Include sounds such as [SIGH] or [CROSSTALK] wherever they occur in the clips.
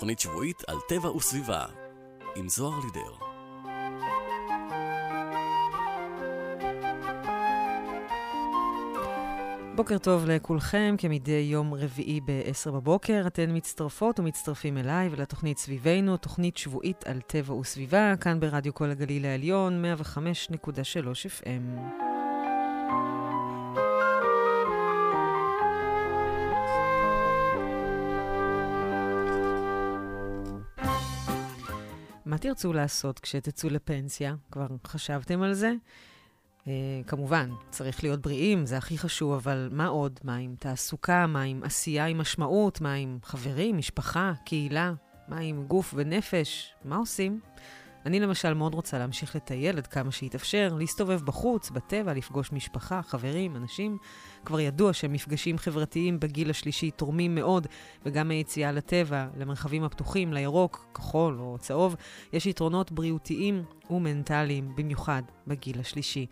תוכנית שבועית על טבע וסביבה, עם זוהר לידר. בוקר טוב לכולכם, כמדי יום רביעי ב-10 בבוקר, אתן מצטרפות ומצטרפים אליי ולתוכנית סביבנו, תוכנית שבועית על טבע וסביבה, כאן ברדיו כל הגליל העליון, 105.3 FM. מה תרצו לעשות כשתצאו לפנסיה? כבר חשבתם על זה? Uh, כמובן, צריך להיות בריאים, זה הכי חשוב, אבל מה עוד? מה עם תעסוקה? מה עם עשייה עם משמעות? מה עם חברים, משפחה, קהילה? מה עם גוף ונפש? מה עושים? אני למשל מאוד רוצה להמשיך לטייל עד כמה שיתאפשר, להסתובב בחוץ, בטבע, לפגוש משפחה, חברים, אנשים. כבר ידוע שמפגשים חברתיים בגיל השלישי תורמים מאוד, וגם היציאה לטבע, למרחבים הפתוחים, לירוק, כחול או צהוב, יש יתרונות בריאותיים ומנטליים, במיוחד בגיל השלישי.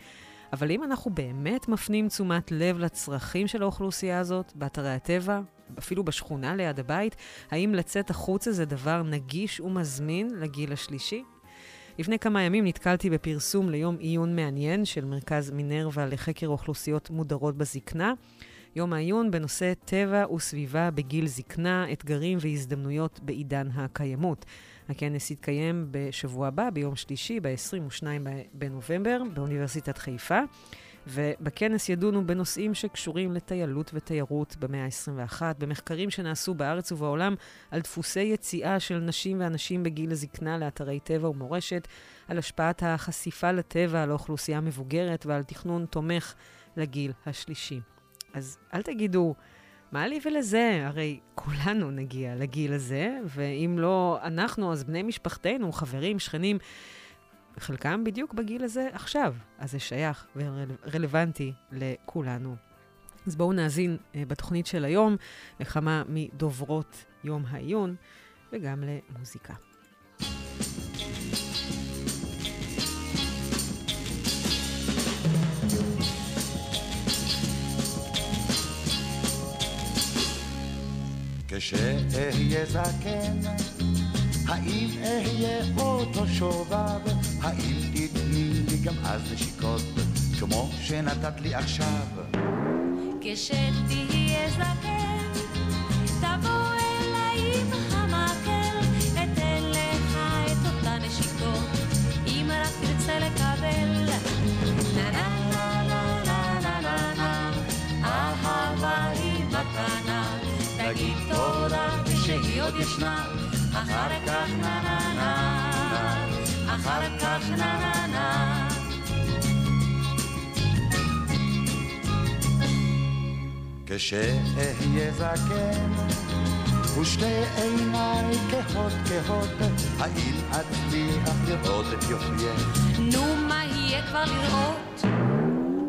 אבל אם אנחנו באמת מפנים תשומת לב לצרכים של האוכלוסייה הזאת, באתרי הטבע, אפילו בשכונה ליד הבית, האם לצאת החוצה זה דבר נגיש ומזמין לגיל השלישי? לפני כמה ימים נתקלתי בפרסום ליום עיון מעניין של מרכז מינרווה לחקר אוכלוסיות מודרות בזקנה. יום העיון בנושא טבע וסביבה בגיל זקנה, אתגרים והזדמנויות בעידן הקיימות. הכנס יתקיים בשבוע הבא, ביום שלישי, ב-22 בנובמבר, באוניברסיטת חיפה. ובכנס ידונו בנושאים שקשורים לטיילות ותיירות במאה ה-21, במחקרים שנעשו בארץ ובעולם על דפוסי יציאה של נשים ואנשים בגיל הזקנה לאתרי טבע ומורשת, על השפעת החשיפה לטבע על האוכלוסייה המבוגרת ועל תכנון תומך לגיל השלישי. אז אל תגידו, מה לי ולזה? הרי כולנו נגיע לגיל הזה, ואם לא אנחנו, אז בני משפחתנו, חברים, שכנים, חלקם בדיוק בגיל הזה עכשיו, אז זה שייך ורלוונטי לכולנו. אז בואו נאזין uh, בתוכנית של היום לכמה מדוברות יום העיון וגם למוזיקה. כשאהיה זקן האם אהיה אותו שובב? האם תתני לי גם אז נשיקות, כמו שנתת לי עכשיו? כשתהיה זקן, תבוא אליי עם המקל, אתן לך את אותן נשיקות, אם רק תרצה לקבל. נה נה נה נה נה נה נה נה, אהבה היא מתנה, תגיד תודה כשהיא עוד ישנה. אחר כך נה נה נה, אחר כך נה נה נה. כשאהיה זקן ושתי עיניי כהות כהות, האם אצליח לראות את יופייך? נו, מה יהיה כבר לראות?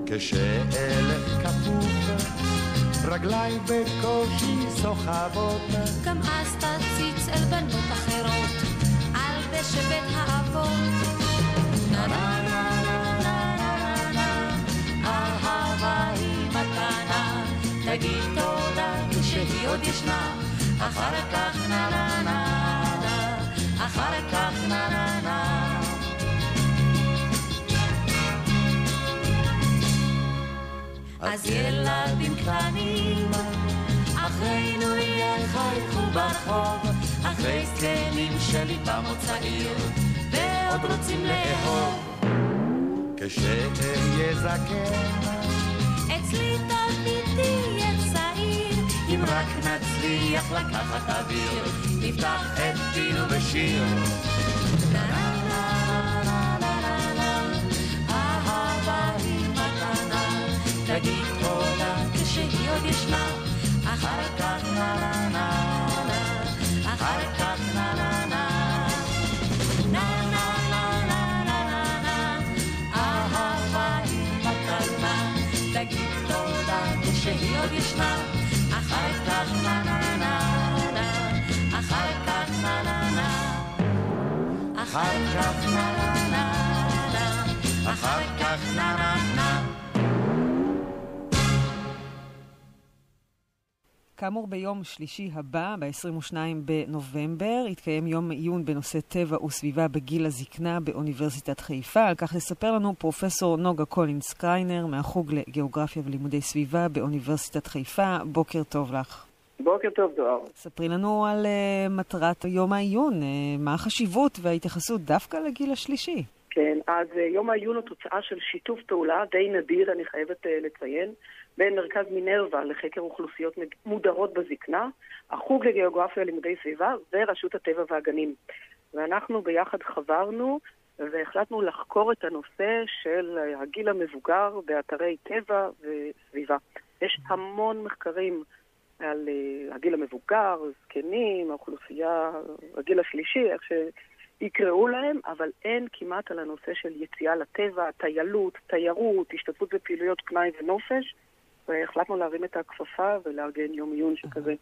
כשאלך כפוף רגליי בקושי סוחבות. גם אז תציץ אל בנות אחרות, על דשא בית האבות. נה תגיד תודה כשהיא עוד ישנה, אחר כך נה נה נה אחר כך נה נה נה אז ילדים קטנים, אחרינו יחייכו ברחוב, אחרי זקנים שליבם עוד צעיר, ועוד רוצים לאהוב. כשאהיה זקן, אצלי תמיד תהיה צעיר, אם רק נצליח לקחת אוויר, נפתח את פינו בשיר. עוד ישנה, אחר כך נה נה נה נה, אחר כך נה נה נה. תגיד תודה כשהיא עוד ישנה, אחר כך נה נה נה נה, אחר כך נה נה נה. אחר כך נה נה נה, אחר כך נה נה נה. כאמור, ביום שלישי הבא, ב-22 בנובמבר, יתקיים יום עיון בנושא טבע וסביבה בגיל הזקנה באוניברסיטת חיפה. על כך יספר לנו פרופסור נוגה קולינס קריינר מהחוג לגיאוגרפיה ולימודי סביבה באוניברסיטת חיפה. בוקר טוב לך. בוקר טוב, זוהר. ספרי לנו על אה, מטרת יום העיון, אה, מה החשיבות וההתייחסות דווקא לגיל השלישי. כן, אז uh, יום העיון הוא תוצאה של שיתוף פעולה די נדיר, אני חייבת uh, לציין, בין מרכז מינרווה לחקר אוכלוסיות מודרות בזקנה, החוג לגיאוגרפיה ולימודי סביבה ורשות הטבע והגנים. ואנחנו ביחד חברנו והחלטנו לחקור את הנושא של הגיל המבוגר באתרי טבע וסביבה. יש המון מחקרים על uh, הגיל המבוגר, זקנים, האוכלוסייה, הגיל השלישי, איך שיקראו להם, אבל אין כמעט על הנושא של יציאה לטבע, טיילות, תיירות, השתתפות בפעילויות פנאי ונופש, והחלטנו להרים את הכפפה ולארגן יום עיון שכזה.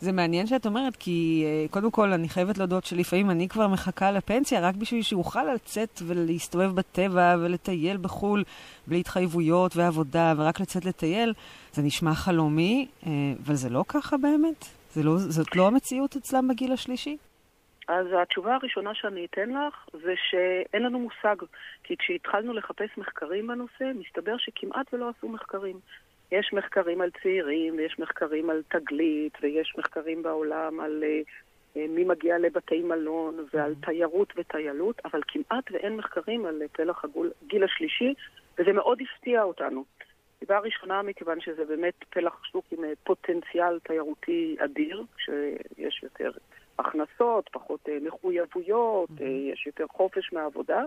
זה מעניין שאת אומרת, כי uh, קודם כל אני חייבת להודות שלפעמים אני כבר מחכה לפנסיה רק בשביל שאוכל לצאת ולהסתובב בטבע ולטייל בחו"ל בלי התחייבויות ועבודה ורק לצאת לטייל. זה נשמע חלומי, uh, אבל זה לא ככה באמת? זה לא, זאת לא המציאות אצלם בגיל השלישי? אז התשובה הראשונה שאני אתן לך זה שאין לנו מושג. כי כשהתחלנו לחפש מחקרים בנושא, מסתבר שכמעט ולא עשו מחקרים. יש מחקרים על צעירים, ויש מחקרים על תגלית, ויש מחקרים בעולם על uh, מי מגיע לבתי מלון, ועל mm-hmm. תיירות וטיילות, אבל כמעט ואין מחקרים על פלח הגיל השלישי, וזה מאוד הפתיע אותנו. סיבה ראשונה, מכיוון שזה באמת פלח שוק עם פוטנציאל תיירותי אדיר, שיש יותר הכנסות, פחות מחויבויות, mm-hmm. יש יותר חופש מהעבודה.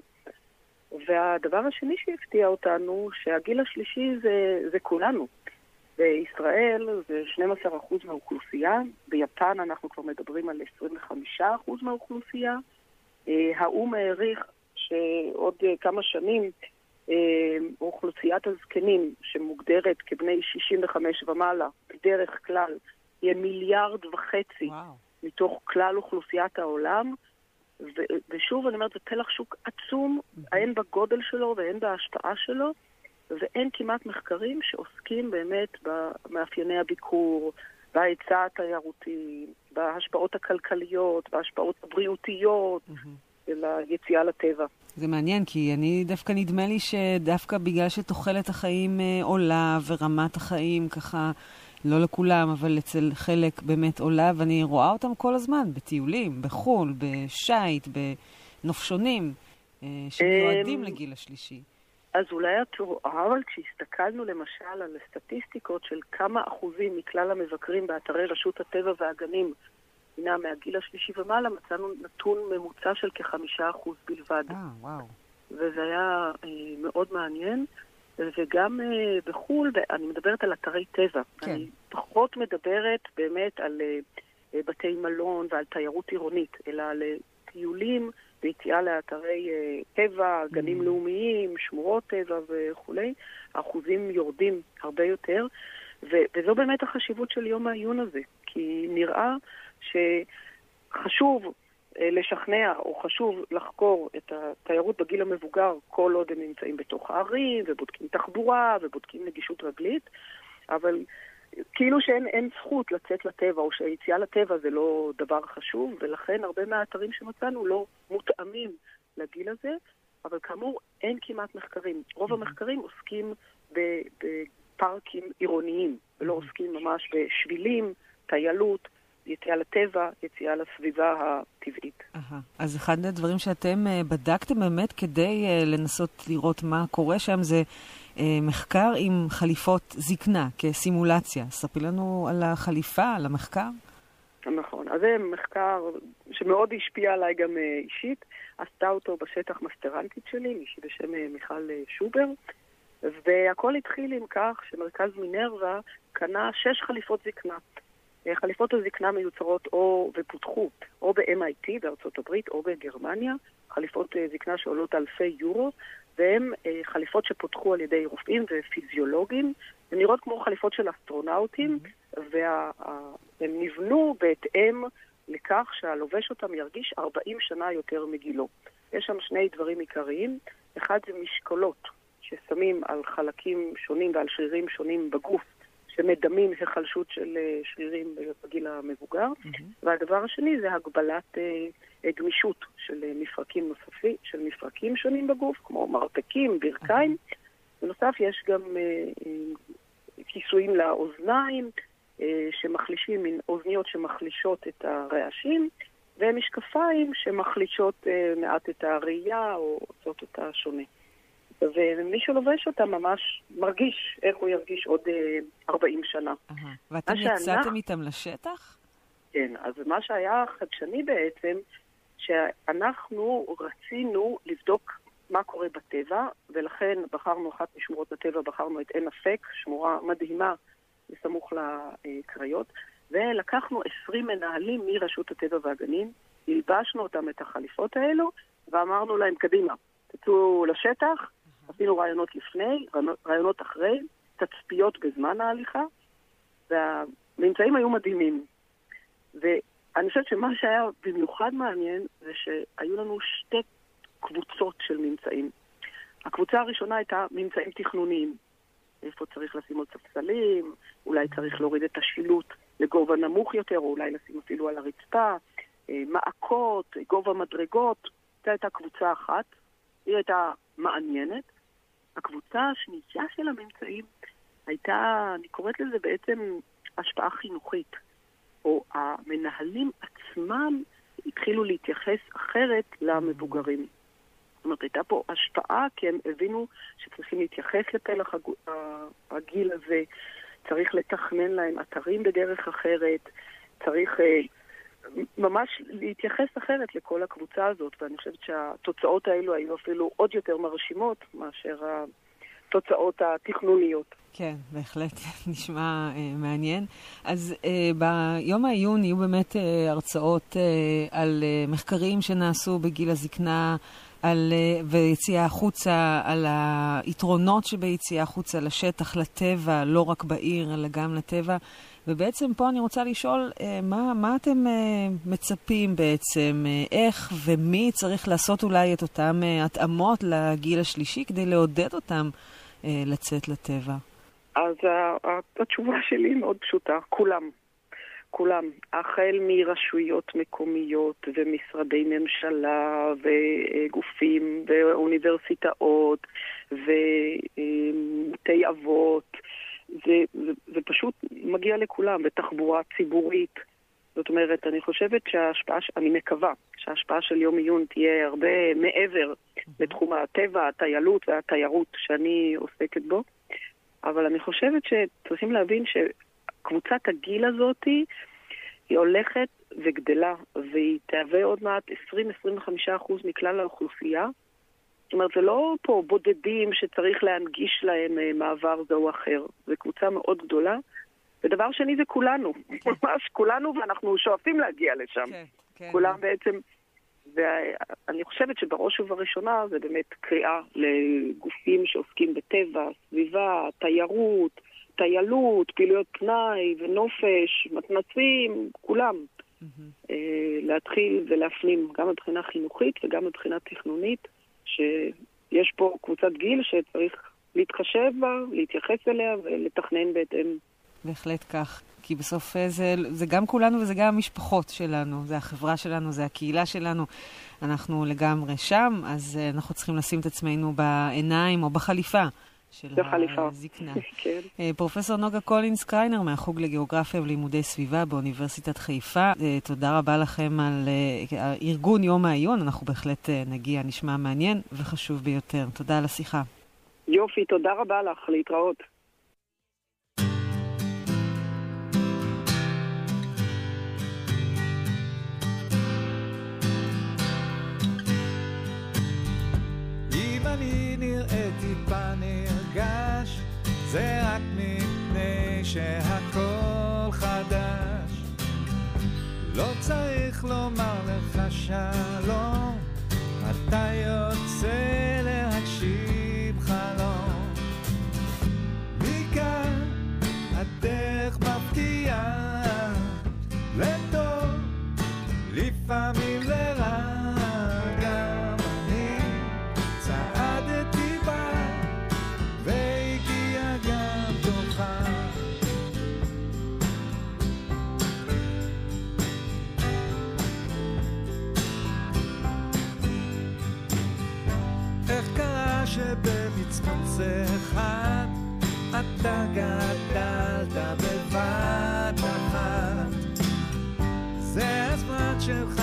והדבר השני שהפתיע אותנו, שהגיל השלישי זה, זה כולנו. בישראל זה 12% מהאוכלוסייה, ביפן אנחנו כבר מדברים על 25% מהאוכלוסייה. אה, האו"ם העריך שעוד אה, כמה שנים אה, אוכלוסיית הזקנים, שמוגדרת כבני 65 ומעלה, בדרך כלל, יהיה מיליארד וחצי וואו. מתוך כלל אוכלוסיית העולם. ו- ושוב, אני אומרת, זה פלח שוק עצום, הן בגודל שלו והן בהשפעה שלו, ואין כמעט מחקרים שעוסקים באמת במאפייני הביקור, בהיצע התיירותי, בהשפעות הכלכליות, בהשפעות הבריאותיות. של היציאה לטבע. זה מעניין, כי אני דווקא נדמה לי שדווקא בגלל שתוחלת החיים אה, עולה ורמת החיים ככה לא לכולם, אבל אצל חלק באמת עולה, ואני רואה אותם כל הזמן, בטיולים, בחו"ל, בשייט, בנופשונים, אה, שמיועדים אמ, לגיל השלישי. אז אולי את רואה, אבל כשהסתכלנו למשל על הסטטיסטיקות של כמה אחוזים מכלל המבקרים באתרי רשות הטבע והגנים הינה מהגיל השלישי ומעלה, מצאנו נתון ממוצע של כחמישה אחוז בלבד. אה, וואו. וזה היה אה, מאוד מעניין. וגם uh, בחו"ל, אני מדברת על אתרי טבע. כן. אני פחות מדברת באמת על uh, בתי מלון ועל תיירות עירונית, אלא על טיולים ויציאה לאתרי טבע, גנים mm. לאומיים, שמורות טבע וכולי. האחוזים יורדים הרבה יותר, ו- וזו באמת החשיבות של יום העיון הזה, כי נראה שחשוב אה, לשכנע או חשוב לחקור את התיירות בגיל המבוגר כל עוד הם נמצאים בתוך הערים ובודקים תחבורה ובודקים נגישות רגלית, אבל כאילו שאין זכות לצאת לטבע או שהיציאה לטבע זה לא דבר חשוב, ולכן הרבה מהאתרים שמצאנו לא מותאמים לגיל הזה, אבל כאמור אין כמעט מחקרים. רוב המחקרים עוסקים בפארקים עירוניים, ולא עוסקים ממש בשבילים, טיילות, יציאה לטבע, יציאה לסביבה הטבעית. Aha. אז אחד הדברים שאתם uh, בדקתם באמת כדי uh, לנסות לראות מה קורה שם זה uh, מחקר עם חליפות זקנה כסימולציה. ספרי לנו על החליפה, על המחקר. נכון. אז זה מחקר שמאוד השפיע עליי גם אישית. עשתה אותו בשטח מסטרנטית שלי, מישהי בשם מיכל שובר. והכל התחיל עם כך שמרכז מינרווה קנה שש חליפות זקנה. חליפות הזקנה מיוצרות או ופותחו או ב-MIT בארצות הברית או בגרמניה, חליפות אה, זקנה שעולות אלפי יורו, והן אה, חליפות שפותחו על ידי רופאים ופיזיולוגים, הן נראות כמו חליפות של אסטרונאוטים, mm-hmm. והן נבנו בהתאם לכך שהלובש אותם ירגיש 40 שנה יותר מגילו. יש שם שני דברים עיקריים, אחד זה משקולות ששמים על חלקים שונים ועל שרירים שונים בגוף שמדמים היחלשות של אה, שרירים בגיל המבוגר. והדבר השני זה הגבלת אה, גמישות של אה, מפרקים נוספים, של מפרקים שונים בגוף, כמו מרפקים, ברכיים. בנוסף, יש גם אה, אה, כיסויים לאוזניים, אה, שמחלישים, מין אוזניות שמחלישות את הרעשים, ומשקפיים שמחלישות אה, מעט את הראייה או עושות אותה שונה. ומי שלובש אותה ממש מרגיש איך הוא ירגיש עוד אה, 40 שנה. אהה. ואתם יצאתם איתם לשטח? כן, אז מה שהיה חדשני בעצם, שאנחנו רצינו לבדוק מה קורה בטבע, ולכן בחרנו אחת משמורות הטבע, בחרנו את עין אפק, שמורה מדהימה בסמוך לקריות, ולקחנו 20 מנהלים מרשות הטבע והגנים, הלבשנו אותם את החליפות האלו, ואמרנו להם, קדימה, תצאו לשטח, עשינו רעיונות לפני, רעיונות אחרי, תצפיות בזמן ההליכה, והממצאים היו מדהימים. ואני חושבת שמה שהיה במיוחד מעניין זה שהיו לנו שתי קבוצות של ממצאים. הקבוצה הראשונה הייתה ממצאים תכנוניים. איפה צריך לשים עוד ספסלים, אולי צריך להוריד את השילוט לגובה נמוך יותר, או אולי לשים אפילו על הרצפה, אה, מעקות, גובה מדרגות. זו הייתה קבוצה אחת, היא הייתה מעניינת. הקבוצה השנייה של הממצאים הייתה, אני קוראת לזה בעצם השפעה חינוכית. או המנהלים עצמם התחילו להתייחס אחרת למבוגרים. זאת אומרת, הייתה פה השפעה, כי הם הבינו שצריכים להתייחס לפלח הגו- ה- הגיל הזה, צריך לתכנן להם אתרים בדרך אחרת, צריך אה, ממש להתייחס אחרת לכל הקבוצה הזאת, ואני חושבת שהתוצאות האלו היו אפילו עוד יותר מרשימות מאשר התוצאות התכנוניות. כן, בהחלט [LAUGHS] נשמע אה, מעניין. אז אה, ביום העיון יהיו באמת אה, הרצאות אה, על אה, מחקרים שנעשו בגיל הזקנה, על, אה, ויציאה החוצה, על היתרונות שביציאה החוצה לשטח, לטבע, לא רק בעיר, אלא גם לטבע. ובעצם פה אני רוצה לשאול, אה, מה, מה אתם אה, מצפים בעצם? אה, איך ומי צריך לעשות אולי את אותן התאמות לגיל השלישי כדי לעודד אותם לצאת לטבע? אז התשובה שלי מאוד פשוטה, כולם. כולם, החל מרשויות מקומיות ומשרדי ממשלה וגופים ואוניברסיטאות ובתי אבות, זה, זה, זה פשוט מגיע לכולם, ותחבורה ציבורית. זאת אומרת, אני חושבת שההשפעה, אני מקווה שההשפעה של יום עיון תהיה הרבה מעבר לתחום הטבע, הטיילות והתיירות שאני עוסקת בו. אבל אני חושבת שצריכים להבין שקבוצת הגיל הזאת היא הולכת וגדלה, והיא תהווה עוד מעט 20-25% מכלל האוכלוסייה. זאת אומרת, זה לא פה בודדים שצריך להנגיש להם אה, מעבר זה או אחר. זו קבוצה מאוד גדולה. ודבר שני זה כולנו, [LAUGHS] ממש כולנו, ואנחנו שואפים להגיע לשם. כן, כן. כולם בעצם, ואני חושבת שבראש ובראשונה זה באמת קריאה לגופים שעוסקים בטבע, סביבה, תיירות, טיילות, פעילויות פנאי ונופש, מתנ"סים, כולם. אה, להתחיל ולהפנים גם מבחינה חינוכית וגם מבחינה תכנונית, שיש פה קבוצת גיל שצריך להתחשב בה, להתייחס אליה ולתכנן בהתאם. בהחלט כך. כי בסוף אה, זה, זה גם כולנו וזה גם המשפחות שלנו, זה החברה שלנו, זה הקהילה שלנו. אנחנו לגמרי שם, אז אה, אנחנו צריכים לשים את עצמנו בעיניים או בחליפה של. הזקנה. [LAUGHS] כן. אה, פרופסור נוגה קולינס קריינר מהחוג לגיאוגרפיה ולימודי סביבה באוניברסיטת חיפה, אה, תודה רבה לכם על אה, ארגון יום העיון, אנחנו בהחלט נגיע, נשמע מעניין וחשוב ביותר. תודה על השיחה. יופי, תודה רבה לך, להתראות. זה רק מפני שהכל חדש. לא צריך לומר לך שלום, שבמצמוץ אחד אתה גדלת בבת אחת. זה הזמן שלך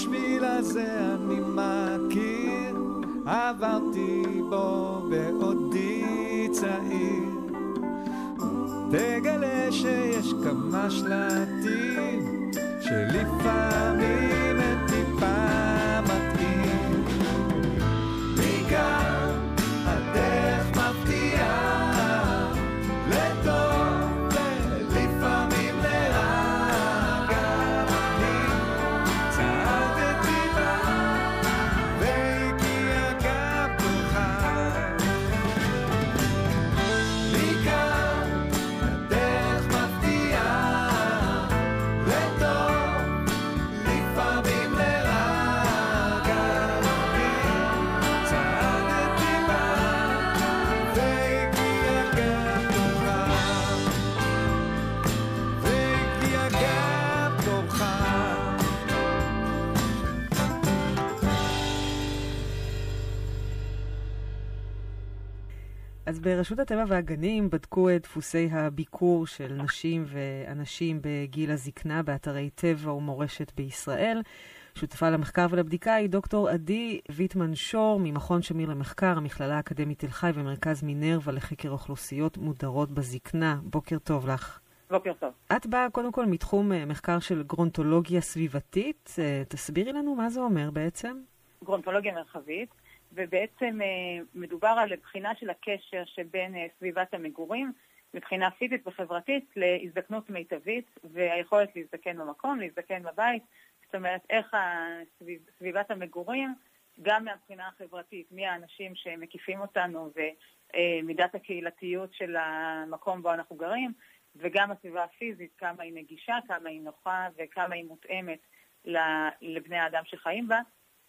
השביל הזה אני מכיר, עברתי בו בעודי צעיר. תגלה שיש כמה שלטים שלפעמים ברשות הטבע והגנים בדקו את דפוסי הביקור של נשים ואנשים בגיל הזקנה באתרי טבע ומורשת בישראל. שותפה למחקר ולבדיקה היא דוקטור עדי ויטמן שור ממכון שמיר למחקר, המכללה האקדמית תל חי ומרכז מינרווה לחקר אוכלוסיות מודרות בזקנה. בוקר טוב לך. בוקר טוב. את באה קודם כל מתחום אה, מחקר של גרונטולוגיה סביבתית. אה, תסבירי לנו מה זה אומר בעצם. גרונטולוגיה מרחבית, ובעצם אה, מדובר על בחינה של הקשר שבין אה, סביבת המגורים, מבחינה פיזית וחברתית, להזדקנות מיטבית, והיכולת להזדקן במקום, להזדקן בבית. זאת אומרת, איך הסביב, סביבת המגורים, גם מהבחינה החברתית, מי האנשים שמקיפים אותנו ומידת הקהילתיות של המקום בו אנחנו גרים, וגם הסביבה הפיזית, כמה היא נגישה, כמה היא נוחה וכמה היא מותאמת לבני האדם שחיים בה.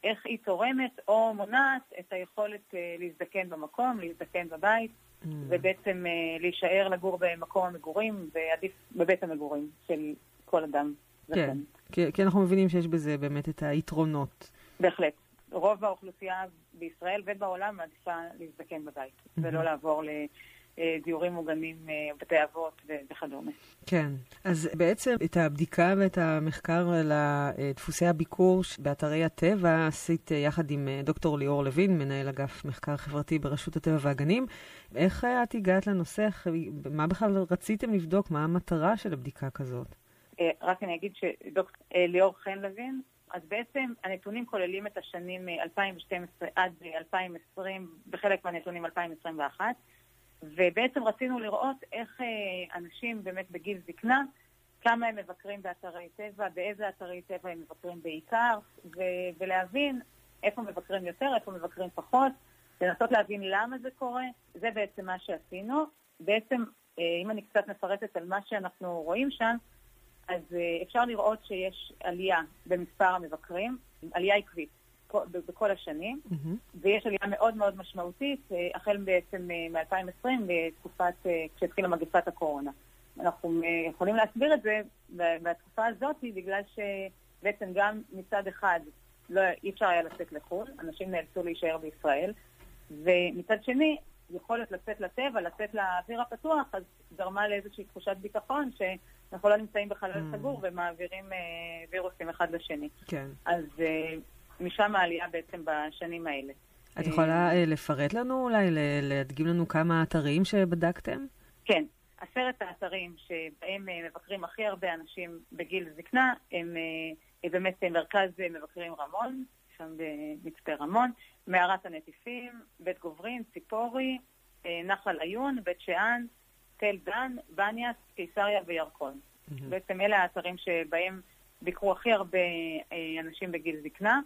איך היא תורמת או מונעת את היכולת אה, להזדקן במקום, להזדקן בבית, Mm. ובעצם אה, להישאר לגור במקום המגורים, ועדיף בבית המגורים של כל אדם. כן, זקן. כי, כי אנחנו מבינים שיש בזה באמת את היתרונות. בהחלט. רוב האוכלוסייה בישראל ובעולם מעדיפה להזדקן בבית, ולא לעבור לדיורים מוגנים, אה, בתי אבות וכדומה. כן. אז בעצם את הבדיקה ואת המחקר על אה, דפוסי הביקור באתרי הטבע עשית אה, יחד עם אה, דוקטור ליאור לוין, מנהל אגף מחקר חברתי ברשות הטבע והגנים. איך אה, את הגעת לנושא? מה בכלל רציתם לבדוק? מה המטרה של הבדיקה כזאת? אה, רק אני אגיד שדוקטור אה, ליאור חן לוין, אז בעצם הנתונים כוללים את השנים אה, 2012 עד אה, 2020, בחלק מהנתונים 2021, ובעצם רצינו לראות איך אה, אנשים באמת בגיל זקנה, כמה הם מבקרים באתרי טבע, באיזה אתרי טבע הם מבקרים בעיקר, ו- ולהבין איפה מבקרים יותר, איפה מבקרים פחות, לנסות להבין למה זה קורה, זה בעצם מה שעשינו. בעצם, אה, אם אני קצת מפרטת על מה שאנחנו רואים שם, אז uh, אפשר לראות שיש עלייה במספר המבקרים, עלייה עקבית כל- ב- בכל השנים, מהמם. ויש עלייה מאוד מאוד משמעותית, uh, החל בעצם uh, מ-2020, בתקופת, uh, כשהתחילה מגפת הקורונה. אנחנו יכולים להסביר את זה בתקופה הזאת, בגלל שבעצם גם מצד אחד לא, אי אפשר היה לצאת לחו"ל, אנשים נאלצו להישאר בישראל, ומצד שני, יכולת לצאת לטבע, לצאת לאוויר הפתוח, אז גרמה לאיזושהי תחושת ביטחון שאנחנו לא נמצאים בחלל Mm. סגור ומעבירים אה, וירוסים אחד לשני. כן. אז אה, משם העלייה בעצם בשנים האלה. את יכולה אה, לפרט לנו אולי, להדגים לנו כמה אתרים שבדקתם? כן, עשרת האתרים שבהם אה, מבקרים הכי הרבה אנשים בגיל זקנה הם אה, באמת מרכז מבקרים רמון, שם במצפה רמון, מערת הנטיפים, בית גוברין, ציפורי, נחל עיון, בית שאן, תל דן, בניאס, קיסריה וירקון. Mm-hmm. בעצם אלה האתרים שבהם ביקרו הכי הרבה אנשים בגיל זקנה.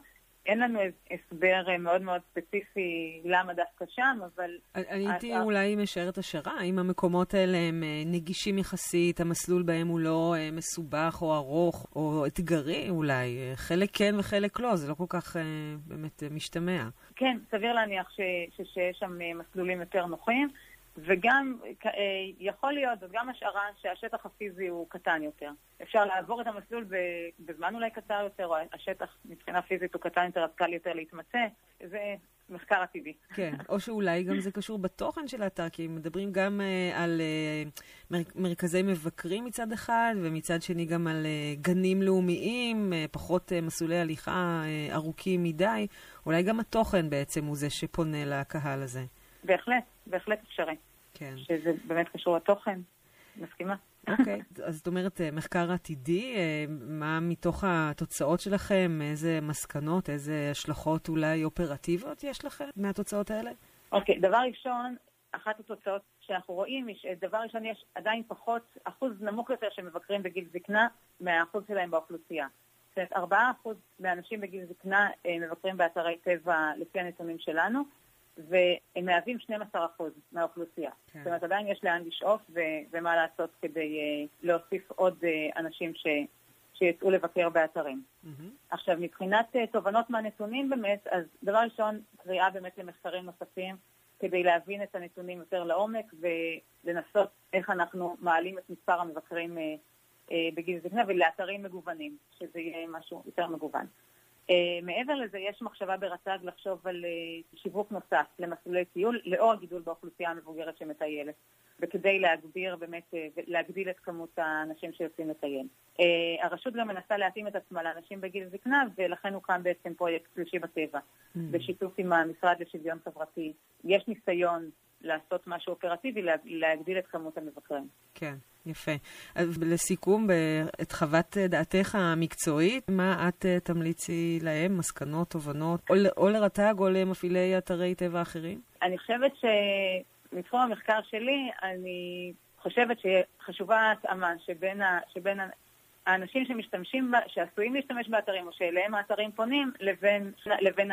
אין לנו הסבר אה, מאוד מאוד ספציפי למה דווקא שם, אבל... הייתי אולי משערת השערה, האם המקומות האלה הם אה, נגישים יחסית, המסלול בהם הוא לא אה, מסובך או ארוך או אתגרי אולי, חלק כן וחלק לא, זה לא כל כך באמת משתמע. כן, סביר להניח שיש שם מסלולים יותר נוחים. וגם אה, יכול להיות, זאת גם השערה שהשטח הפיזי הוא קטן יותר. אפשר לעבור את המסלול בזמן אולי קצר יותר, או השטח מבחינה פיזית הוא קטן יותר, אז קל יותר להתמצא. זה מחקר עתידי. כן, או שאולי גם זה קשור בתוכן של האתר, כי מדברים גם uh, על uh, מר, מרכזי מבקרים מצד אחד, ומצד שני גם על uh, גנים לאומיים, uh, פחות uh, מסלולי הליכה uh, ארוכים מדי. אולי גם התוכן בעצם הוא זה שפונה לקהל הזה. בהחלט, בהחלט אפשרי. כן. שזה באמת קשור לתוכן, מסכימה. אוקיי, okay. [LAUGHS] אז זאת אומרת, אה, מחקר עתידי, אה, מה מתוך התוצאות שלכם, איזה מסקנות, איזה השלכות אולי אופרטיביות יש לכם מהתוצאות האלה? אוקיי, okay, דבר ראשון, אחת התוצאות שאנחנו רואים היא שדבר ראשון יש עדיין פחות, אחוז נמוך יותר של מבקרים בגיל זקנה מהאחוז שלהם באוכלוסייה. זאת אומרת, 4% מהאנשים בגיל זקנה אה, מבקרים באתרי טבע לפי הנתונים שלנו, והם מהווים 12% מהאוכלוסייה. כן. זאת אומרת, עדיין יש לאן לשאוף ו- ומה לעשות כדי uh, להוסיף עוד uh, אנשים ש- שיצאו לבקר באתרים. Mm-hmm. עכשיו, מבחינת uh, תובנות מהנתונים באמת, אז דבר ראשון, קריאה באמת למחקרים נוספים כדי להבין את הנתונים יותר לעומק ולנסות איך אנחנו מעלים את מספר המבקרים uh, uh, בגיל זקנה ולאתרים מגוונים, שזה יהיה משהו יותר מגוון. Uh, מעבר לזה, יש מחשבה ברצ"ג לחשוב על uh, שיווק נוסף למסלולי טיול, לאור הגידול באוכלוסייה המבוגרת שמטיילת, וכדי להגביר באמת, uh, להגדיל את כמות האנשים שיוצאים לטייל. הרשות גם מנסה להתאים את עצמה לאנשים בגיל זקנה, ולכן הוקם בעצם פרויקט שלישי בטבע, mm. בשיתוף עם המשרד לשוויון חברתי. יש ניסיון לעשות משהו אופרטיבי, להגדיל את כמות המבקרים. כן. יפה. אז לסיכום, את חוות דעתך המקצועית, מה את אה, תמליצי להם, מסקנות, תובנות, או, או לרט"ג או למפעילי אתרי טבע אחרים? אני חושבת שמתחום המחקר שלי, אני חושבת שחשובה ההתאמה שבין, ה, שבין האנשים שמשתמשים, שעשויים להשתמש באתרים, או שאליהם האתרים פונים, לבין, לבין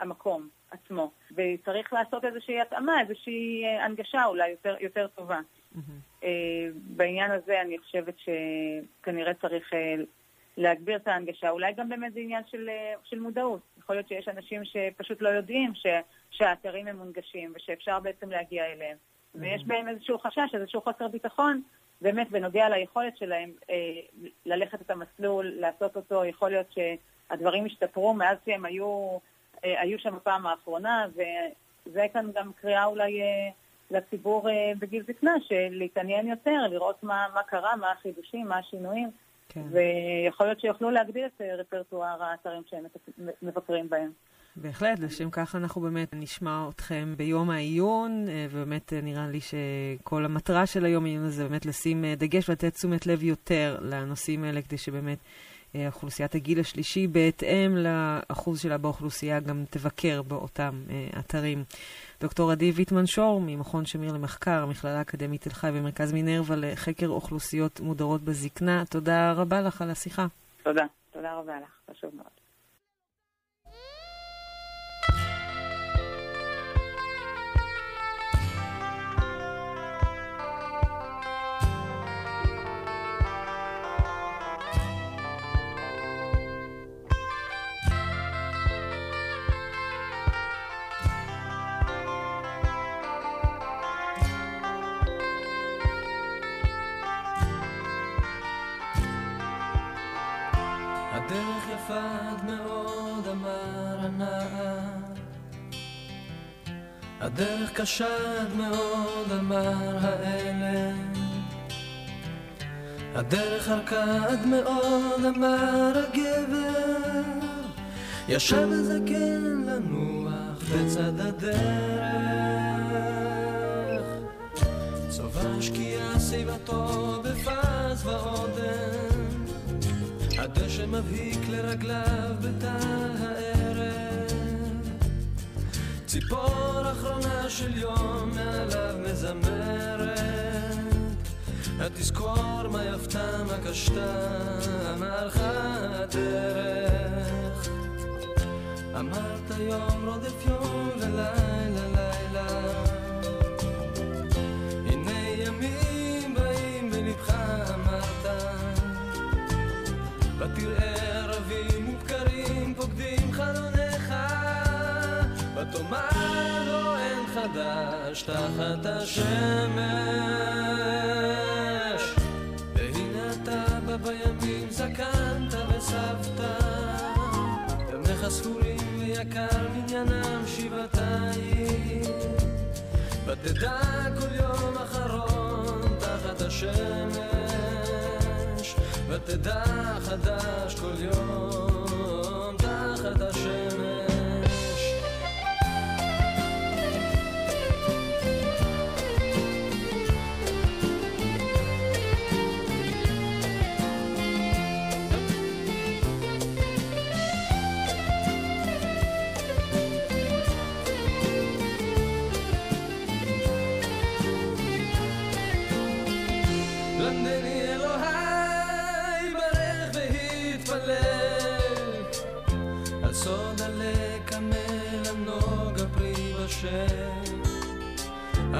המקום עצמו. וצריך לעשות איזושהי התאמה, איזושהי אה, הנגשה אולי יותר, יותר טובה. Mm-hmm. בעניין הזה אני חושבת שכנראה צריך אה, להגביר את ההנגשה. אולי גם באמת זה עניין של, אה, של מודעות. יכול להיות שיש אנשים שפשוט לא יודעים ש, שהאתרים הם מונגשים ושאפשר בעצם להגיע אליהם. Mm-hmm. ויש בהם איזשהו חשש, איזשהו חוסר ביטחון, באמת בנוגע ליכולת שלהם אה, ללכת את המסלול, לעשות אותו. יכול להיות שהדברים השתפרו מאז שהם היו, אה, היו שם בפעם האחרונה, וזה כאן גם קריאה אולי... אה, לציבור אה, בגיל זקנה, של להתעניין יותר, לראות מה, מה קרה, מה החידושים, מה השינויים, כן. ויכול להיות שיוכלו להגדיל את אה, רפרטואר האתרים שהם מבקרים בהם. בהחלט, לשם כך אנחנו באמת נשמע אתכם ביום העיון, אה, ובאמת נראה לי שכל המטרה של היום העיון הזה באמת לשים דגש ולתת תשומת לב יותר לנושאים האלה, כדי שבאמת אוכלוסיית הגיל השלישי, בהתאם לאחוז שלה באוכלוסייה, גם תבקר באותם אתרים. דוקטור עדי ויטמן שור, ממכון שמיר למחקר, המכללה האקדמית תל חי ומרכז מינרווה לחקר אוכלוסיות מודרות בזקנה. תודה רבה לך על השיחה. תודה, תודה רבה לך, חשוב מאוד. לבד מאוד, אמר הנער. הדרך קשה עד מאוד, אמר האלם. הדרך ארכה עד מאוד, אמר הגבר. ישב הזקן לנוח בצד הדרך. צובע משקיע שיבתו בפז ועודן, הדשא מבהיק לרגליו בתא הערב, ציפור אחרונה של יום מעליו מזמרת, התזכור מה יפתה מה קשתה, הלכה הדרך. אמרת יום רודף יום ולילה חדש תחת השמש. והנה אתה בא בימים זקנת וסבת ימיך ספורים ויקר מניינם שבעתיים. ותדע כל יום אחרון תחת השמש. ותדע חדש כל יום תחת השמש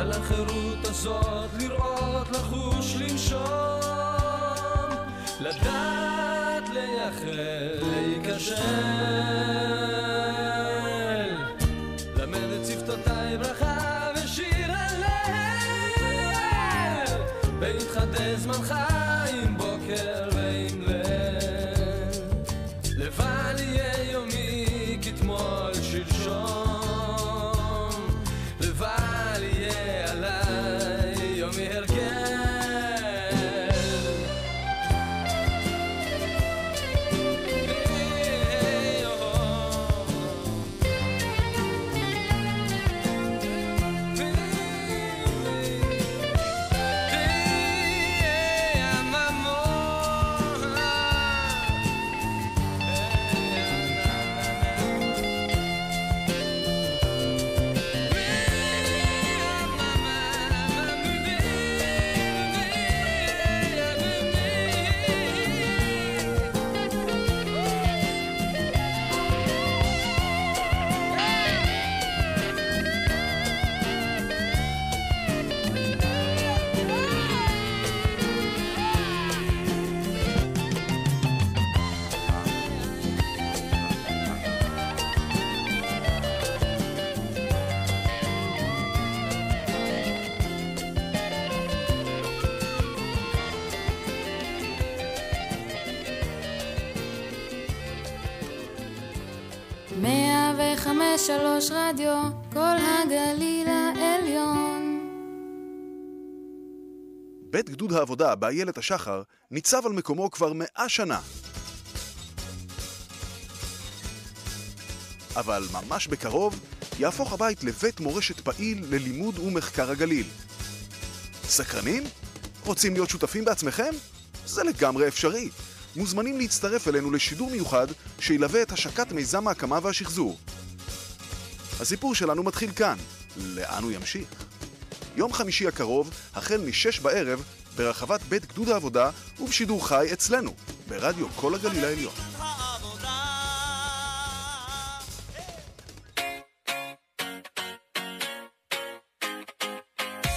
על החירות הזאת לראות, לחוש, לנשום לדעת, לייחל, להיכשל העבודה באיילת השחר ניצב על מקומו כבר מאה שנה. אבל ממש בקרוב יהפוך הבית לבית מורשת פעיל ללימוד ומחקר הגליל. סקרנים? רוצים להיות שותפים בעצמכם? זה לגמרי אפשרי. מוזמנים להצטרף אלינו לשידור מיוחד שילווה את השקת מיזם ההקמה והשחזור. הסיפור שלנו מתחיל כאן. לאן הוא ימשיך? יום חמישי הקרוב, החל משש בערב, ברחבת בית גדוד העבודה ובשידור חי אצלנו, ברדיו כל הגליל העליון.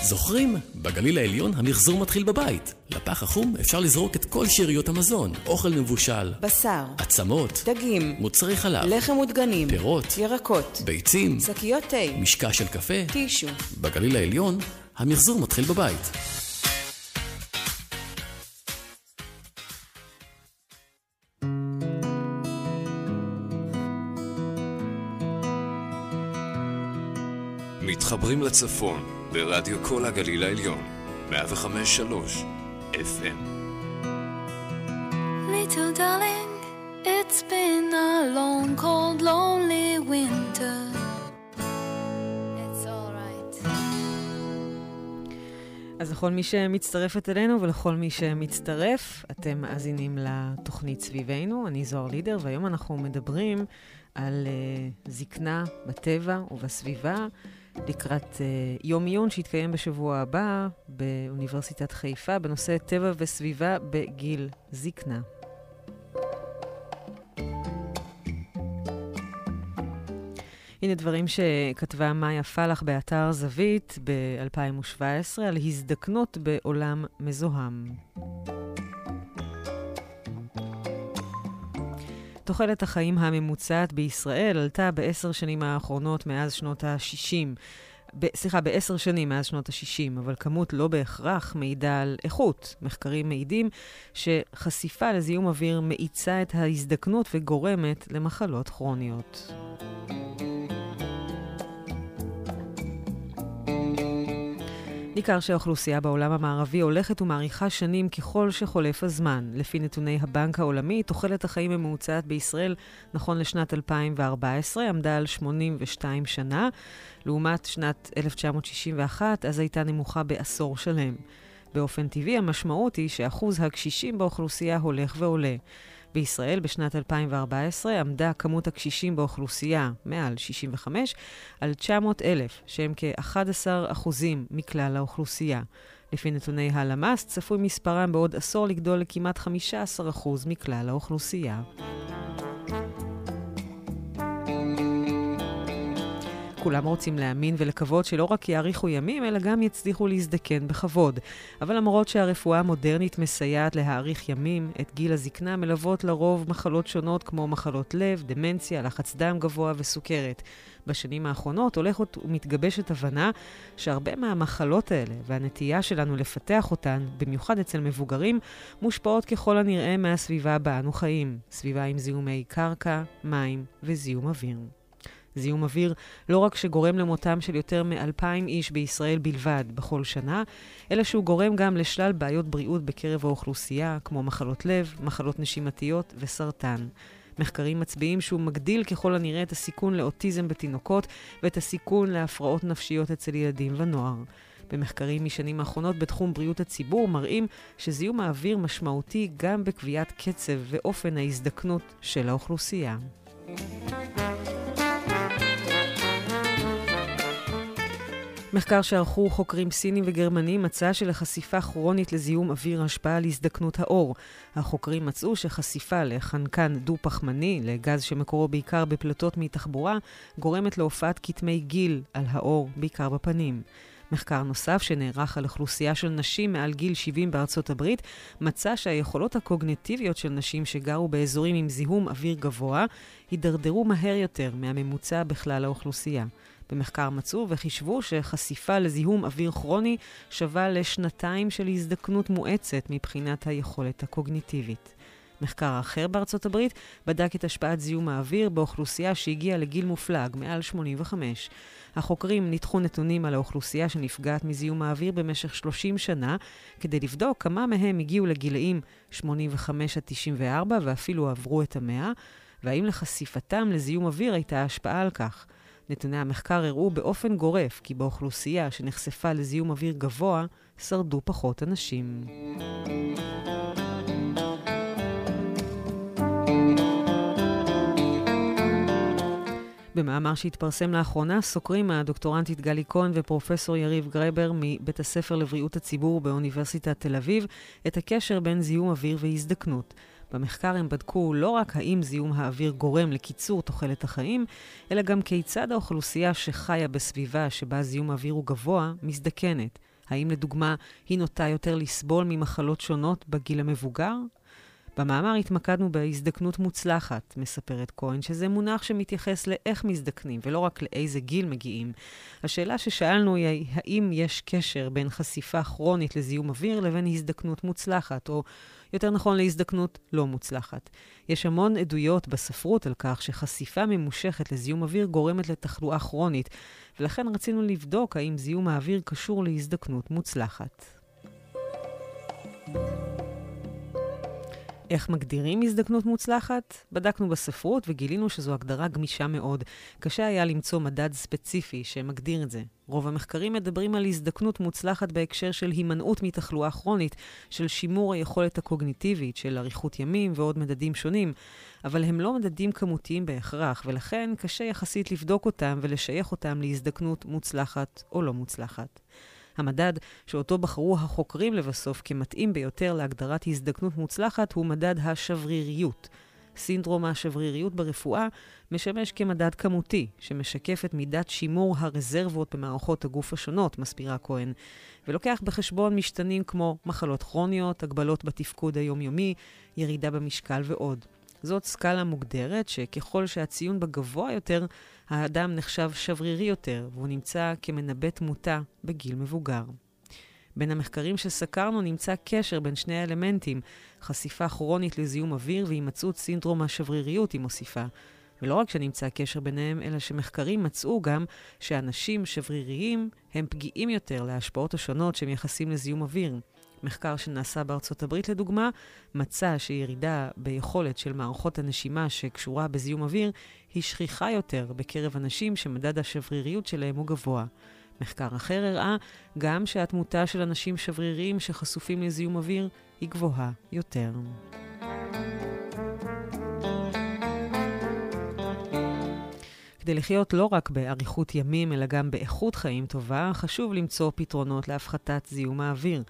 זוכרים? בגליל העליון המחזור מתחיל בבית. לפח החום אפשר לזרוק את כל שאריות המזון, אוכל מבושל, בשר, עצמות, דגים, מוצרי חלב, לחם ודגנים, פירות, ירקות, ביצים, שקיות תה, משקע של קפה. טישו. בגליל העליון המחזור מתחיל בבית. מתחברים לצפון ברדיו כל הגליל העליון, 105.3 FM. Little darling, it's been a long, cold, lonely winter. אז לכל מי שמצטרפת אלינו ולכל מי שמצטרף, אתם מאזינים לתוכנית סביבנו. אני זוהר לידר, והיום אנחנו מדברים על uh, זקנה בטבע ובסביבה לקראת uh, יום עיון שיתקיים בשבוע הבא באוניברסיטת חיפה בנושא טבע וסביבה בגיל זקנה. הנה דברים שכתבה מאיה פלח באתר זווית ב-2017 על הזדקנות בעולם מזוהם. תוחלת החיים הממוצעת בישראל עלתה בעשר שנים האחרונות מאז שנות ה-60. ב- סליחה, בעשר שנים מאז שנות ה-60, אבל כמות לא בהכרח מעידה על איכות. מחקרים מעידים שחשיפה לזיהום אוויר מאיצה את ההזדקנות וגורמת למחלות כרוניות. ניכר שהאוכלוסייה בעולם המערבי הולכת ומאריכה שנים ככל שחולף הזמן. לפי נתוני הבנק העולמי, תוחלת החיים הממוצעת בישראל, נכון לשנת 2014, עמדה על 82 שנה, לעומת שנת 1961, אז הייתה נמוכה בעשור שלם. באופן טבעי, המשמעות היא שאחוז הקשישים באוכלוסייה הולך ועולה. בישראל בשנת 2014 עמדה כמות הקשישים באוכלוסייה מעל 65 על 900 אלף, שהם כ-11% מכלל האוכלוסייה. לפי נתוני הלמ"ס, צפוי מספרם בעוד עשור לגדול לכמעט 15% מכלל האוכלוסייה. כולם רוצים להאמין ולקוות שלא רק יאריכו ימים, אלא גם יצליחו להזדקן בכבוד. אבל למרות שהרפואה המודרנית מסייעת להאריך ימים, את גיל הזקנה מלוות לרוב מחלות שונות כמו מחלות לב, דמנציה, לחץ דם גבוה וסוכרת. בשנים האחרונות הולכת ומתגבשת הבנה שהרבה מהמחלות האלה והנטייה שלנו לפתח אותן, במיוחד אצל מבוגרים, מושפעות ככל הנראה מהסביבה בה אנו חיים. סביבה עם זיהומי קרקע, מים וזיהום אוויר. זיהום אוויר לא רק שגורם למותם של יותר מ-2,000 איש בישראל בלבד בכל שנה, אלא שהוא גורם גם לשלל בעיות בריאות בקרב האוכלוסייה, כמו מחלות לב, מחלות נשימתיות וסרטן. מחקרים מצביעים שהוא מגדיל ככל הנראה את הסיכון לאוטיזם בתינוקות ואת הסיכון להפרעות נפשיות אצל ילדים ונוער. במחקרים משנים האחרונות בתחום בריאות הציבור מראים שזיהום האוויר משמעותי גם בקביעת קצב ואופן ההזדקנות של האוכלוסייה. מחקר שערכו חוקרים סינים וגרמנים מצא שלחשיפה כרונית לזיהום אוויר השפעה על הזדקנות העור. החוקרים מצאו שחשיפה לחנקן דו-פחמני, לגז שמקורו בעיקר בפלטות מתחבורה, גורמת להופעת כתמי גיל על העור, בעיקר בפנים. מחקר נוסף שנערך על אוכלוסייה של נשים מעל גיל 70 בארצות הברית, מצא שהיכולות הקוגנטיביות של נשים שגרו באזורים עם זיהום אוויר גבוה, הידרדרו מהר יותר מהממוצע בכלל האוכלוסייה. במחקר מצאו וחישבו שחשיפה לזיהום אוויר כרוני שווה לשנתיים של הזדקנות מואצת מבחינת היכולת הקוגניטיבית. מחקר אחר בארצות הברית בדק את השפעת זיהום האוויר באוכלוסייה שהגיעה לגיל מופלג, מעל 85. החוקרים ניתחו נתונים על האוכלוסייה שנפגעת מזיהום האוויר במשך 30 שנה, כדי לבדוק כמה מהם הגיעו לגילאים 85 עד 94 ואפילו עברו את המאה, והאם לחשיפתם לזיהום אוויר הייתה השפעה על כך. נתוני המחקר הראו באופן גורף כי באוכלוסייה שנחשפה לזיהום אוויר גבוה, שרדו פחות אנשים. במאמר שהתפרסם לאחרונה, סוקרים הדוקטורנטית גלי כהן ופרופסור יריב גרבר מבית הספר לבריאות הציבור באוניברסיטת תל אביב את הקשר בין זיהום אוויר והזדקנות. במחקר הם בדקו לא רק האם זיהום האוויר גורם לקיצור תוחלת החיים, אלא גם כיצד האוכלוסייה שחיה בסביבה שבה זיהום האוויר הוא גבוה, מזדקנת. האם לדוגמה היא נוטה יותר לסבול ממחלות שונות בגיל המבוגר? במאמר התמקדנו בהזדקנות מוצלחת, מספרת כהן, שזה מונח שמתייחס לאיך מזדקנים ולא רק לאיזה גיל מגיעים. השאלה ששאלנו היא האם יש קשר בין חשיפה כרונית לזיהום אוויר לבין הזדקנות מוצלחת, או יותר נכון להזדקנות לא מוצלחת. יש המון עדויות בספרות על כך שחשיפה ממושכת לזיהום אוויר גורמת לתחלואה כרונית, ולכן רצינו לבדוק האם זיהום האוויר קשור להזדקנות מוצלחת. איך מגדירים הזדקנות מוצלחת? בדקנו בספרות וגילינו שזו הגדרה גמישה מאוד. קשה היה למצוא מדד ספציפי שמגדיר את זה. רוב המחקרים מדברים על הזדקנות מוצלחת בהקשר של הימנעות מתחלואה כרונית, של שימור היכולת הקוגניטיבית, של אריכות ימים ועוד מדדים שונים, אבל הם לא מדדים כמותיים בהכרח, ולכן קשה יחסית לבדוק אותם ולשייך אותם להזדקנות מוצלחת או לא מוצלחת. המדד שאותו בחרו החוקרים לבסוף כמתאים ביותר להגדרת הזדקנות מוצלחת הוא מדד השבריריות. סינדרום השבריריות ברפואה משמש כמדד כמותי, שמשקף את מידת שימור הרזרבות במערכות הגוף השונות, מסבירה כהן, ולוקח בחשבון משתנים כמו מחלות כרוניות, הגבלות בתפקוד היומיומי, ירידה במשקל ועוד. זאת סקאלה מוגדרת שככל שהציון בה גבוה יותר, האדם נחשב שברירי יותר, והוא נמצא כמנבא תמותה בגיל מבוגר. בין המחקרים שסקרנו נמצא קשר בין שני האלמנטים, חשיפה כרונית לזיהום אוויר והימצאות סינדרום השבריריות, היא מוסיפה. ולא רק שנמצא קשר ביניהם, אלא שמחקרים מצאו גם שאנשים שבריריים הם פגיעים יותר להשפעות השונות שמייחסים לזיהום אוויר. מחקר שנעשה בארצות הברית לדוגמה, מצא שירידה ביכולת של מערכות הנשימה שקשורה בזיהום אוויר היא שכיחה יותר בקרב אנשים שמדד השבריריות שלהם הוא גבוה. מחקר אחר הראה גם שהתמותה של אנשים שבריריים שחשופים לזיהום אוויר היא גבוהה יותר. כדי לחיות לא רק באריכות ימים, אלא גם באיכות חיים טובה, חשוב למצוא פתרונות להפחתת זיהום האוויר.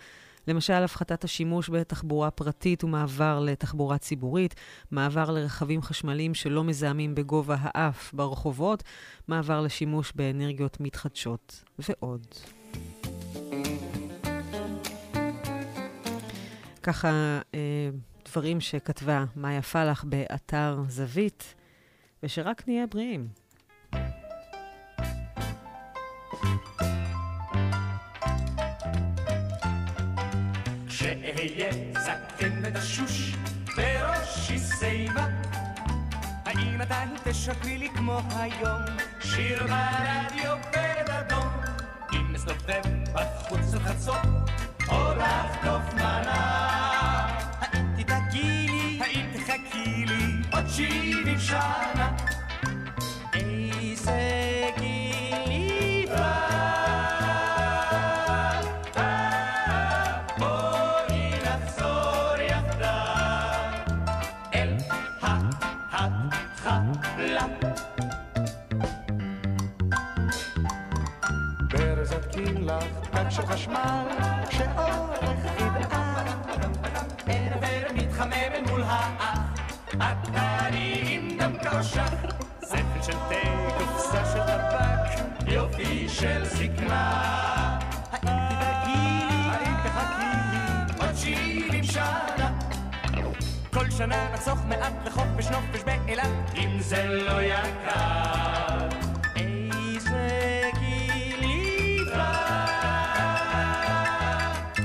למשל, הפחתת השימוש בתחבורה פרטית ומעבר לתחבורה ציבורית, מעבר לרכבים חשמליים שלא מזהמים בגובה האף ברחובות, מעבר לשימוש באנרגיות מתחדשות ועוד. ככה אה, דברים שכתבה מאיה פלח באתר זווית, ושרק נהיה בריאים. כשאהיה זקן ותשוש בראשי שיבה האם עדיין תשקרי לי כמו היום? שיר ברדיו פרד אדום. אם אסתובב בחוץ עד חצות או לחטוף מנה. האם תדאגי לי, האם תחכי לי? עוד שבעים שנה של חשמל, שאורך ידעה. אין עובר מתחמם אל מול האף, הקטני עם דם קרשך, זפל של תה, קופסה של טבק, יופי של זקנה. שנה נחסוך מעט לחופש נופש באילת, אם זה לא יקר.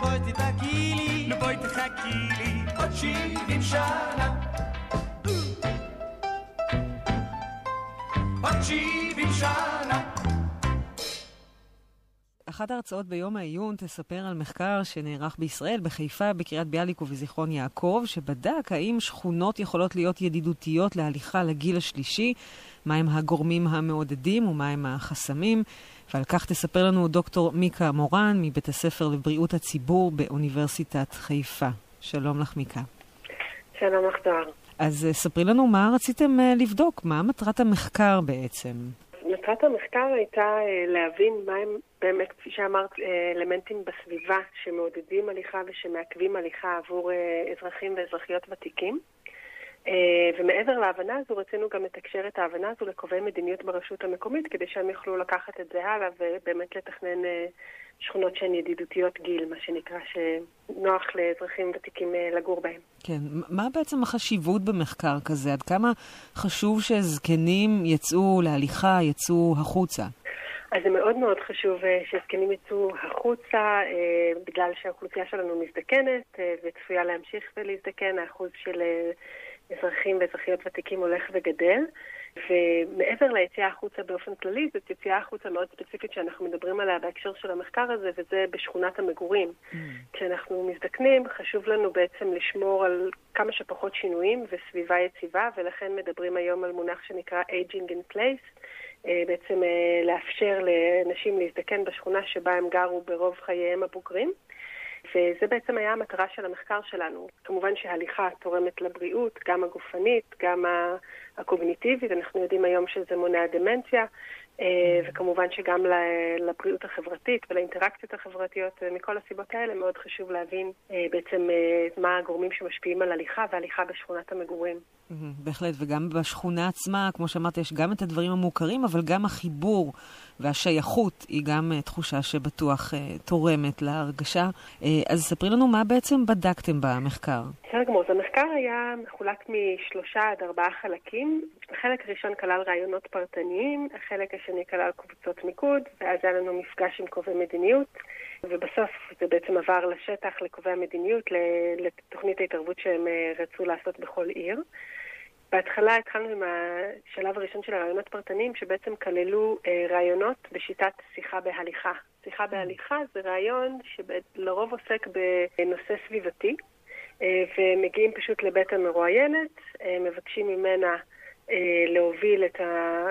בואי תדאגי לי, נו בואי תחכי לי, עוד שבעים שנה. עוד שבעים שנה. אחת ההרצאות ביום העיון תספר על מחקר שנערך בישראל, בחיפה, בקריית ביאליק ובזיכרון יעקב, שבדק האם שכונות יכולות להיות ידידותיות להליכה לגיל השלישי, מהם הגורמים המעודדים ומהם החסמים, ועל כך תספר לנו דוקטור מיקה מורן מבית הספר לבריאות הציבור באוניברסיטת חיפה. שלום לך, מיקה. שלום לך, דואר. אז אה, ספרי לנו מה רציתם אה, לבדוק, מה מטרת המחקר בעצם? מטרת המחקר הייתה אה, להבין מהם באמת, כפי שאמרת, אלמנטים בסביבה שמעודדים הליכה ושמעכבים הליכה עבור אזרחים ואזרחיות ותיקים. אה, ומעבר להבנה הזו, רצינו גם לתקשר את ההבנה הזו לקובעי מדיניות ברשות המקומית, כדי שהם יוכלו לקחת את זה הלאה ובאמת לתכנן אה, שכונות שהן ידידותיות גיל, מה שנקרא, שנוח לאזרחים ותיקים אה, לגור בהם. כן, מה בעצם החשיבות במחקר כזה? עד כמה חשוב שזקנים יצאו להליכה, יצאו החוצה? אז זה מאוד מאוד חשוב שזקנים יצאו החוצה, בגלל שהאוכלוסייה שלנו מזדקנת וצפויה להמשיך ולהזדקן, האחוז של אזרחים ואזרחיות ותיקים הולך וגדל. ומעבר ליציאה החוצה באופן כללי, זאת יציאה החוצה מאוד ספציפית שאנחנו מדברים עליה בהקשר של המחקר הזה, וזה בשכונת המגורים. Mm. כשאנחנו מזדקנים, חשוב לנו בעצם לשמור על כמה שפחות שינויים וסביבה יציבה, ולכן מדברים היום על מונח שנקרא aging in place. אה, בעצם אה, לאפשר לאנשים להזדקן בשכונה שבה הם גרו ברוב חייהם הבוגרים. וזה בעצם היה המטרה של המחקר שלנו. כמובן שהליכה תורמת לבריאות, גם הגופנית, גם הקוגניטיבית. אנחנו יודעים היום שזה מונע דמנציה, אה, וכמובן שגם לבריאות החברתית ולאינטראקציות החברתיות, מכל הסיבות האלה מאוד חשוב להבין בעצם מה הגורמים שמשפיעים על הליכה והליכה בשכונת המגורים. בהחלט, וגם בשכונה עצמה, כמו שאמרת, יש גם את הדברים המוכרים, אבל גם החיבור והשייכות היא גם uh, תחושה שבטוח uh, תורמת להרגשה. Uh, אז ספרי לנו מה בעצם בדקתם במחקר. בסדר גמור, אז המחקר היה מחולק משלושה עד ארבעה חלקים. החלק הראשון כלל רעיונות פרטניים, החלק השני כלל קבוצות מיקוד, ואז היה לנו מפגש עם קובעי מדיניות. ובסוף זה בעצם עבר לשטח, לקובעי המדיניות, לתוכנית ההתערבות שהם רצו לעשות בכל עיר. בהתחלה התחלנו עם השלב הראשון של הרעיונות פרטניים, שבעצם כללו אה, רעיונות בשיטת שיחה בהליכה. שיחה בהליכה זה רעיון שלרוב עוסק בנושא סביבתי, אה, ומגיעים פשוט לבית המרואיינת, אה, מבקשים ממנה אה, להוביל את ה...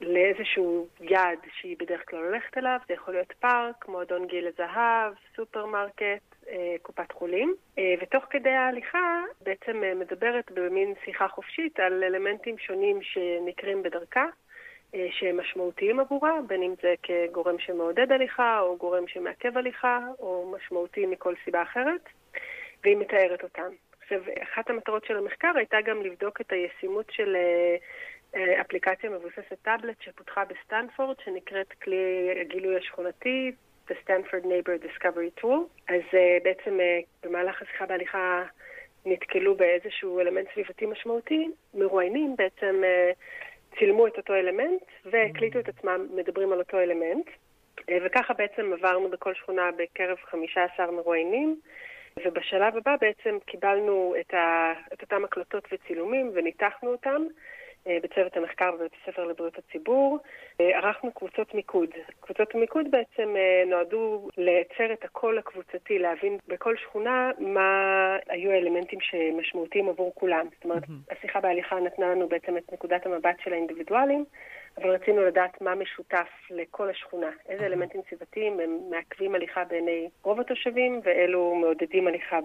לאיזשהו יעד שהיא בדרך כלל הולכת אליו, זה יכול להיות פארק, מועדון גיל לזהב, סופרמרקט, קופת חולים, אה, ותוך כדי ההליכה בעצם אה, מדברת במין שיחה חופשית על אלמנטים שונים שנקרים בדרכה. שהם משמעותיים עבורה, בין אם זה כגורם שמעודד הליכה, או גורם שמעכב הליכה, או משמעותי מכל סיבה אחרת, והיא מתארת אותם. עכשיו, אחת המטרות של המחקר הייתה גם לבדוק את הישימות של אפליקציה מבוססת טאבלט שפותחה בסטנפורד, שנקראת כלי הגילוי השכונתי, The Stanford Neighborhood Discovery Tool. אז אה, בעצם אה, במהלך השיחה בהליכה נתקלו באיזשהו אלמנט סביבתי משמעותי, מרואיינים בעצם אה, צילמו את אותו אלמנט והקליטו את עצמם מדברים על אותו אלמנט. אה, וככה בעצם עברנו בכל שכונה בקרב 15 מרואיינים. ובשלב הבא בעצם קיבלנו את, ה, את אותם הקלטות וצילומים וניתחנו אותם. אה, בצוות המחקר בבית הספר לבריאות הציבור. אה, ערכנו קבוצות מיקוד. קבוצות מיקוד בעצם אה, נועדו לייצר את הקול הקבוצתי, להבין בכל שכונה מה היו האלמנטים שמשמעותיים עבור כולם. זאת אומרת. השיחה בהליכה נתנה לנו בעצם את נקודת המבט של האינדיבידואלים. אבל רצינו לדעת מה משותף לכל השכונה, איזה אלמנטים סביבתיים הם מעכבים הליכה בעיני רוב התושבים, ואלו מעודדים הליכה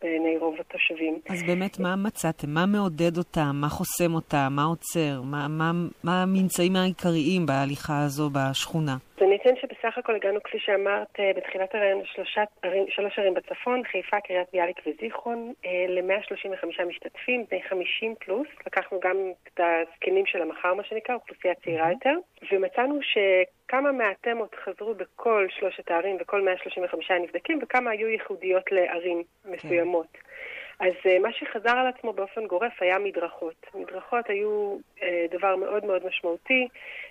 בעיני רוב התושבים. אז באמת, מה מצאתם? מה מעודד אותם? מה חוסם אותם? מה עוצר? מה, מה, מה הממצאים העיקריים בהליכה הזו בשכונה? אז אני אציין שבסך הכל הגענו, כפי שאמרת, אה, בתחילת הרעיון שלוש ערים בצפון, חיפה, קריית ביאליק וזיכרון, אה, ל-135 משתתפים, בני 50 פלוס. לקחנו גם את הזקנים של המחר, מה שנקרא, אוכלוסייה צעירה יותר, ומצאנו שכמה מהתמות חזרו בכל שלושת הערים וכל 135 הנבדקים, וכמה היו ייחודיות לערים מסוימות. כן. אז uh, מה שחזר על עצמו באופן גורף היה מדרכות. מדרכות היו uh, דבר מאוד מאוד משמעותי,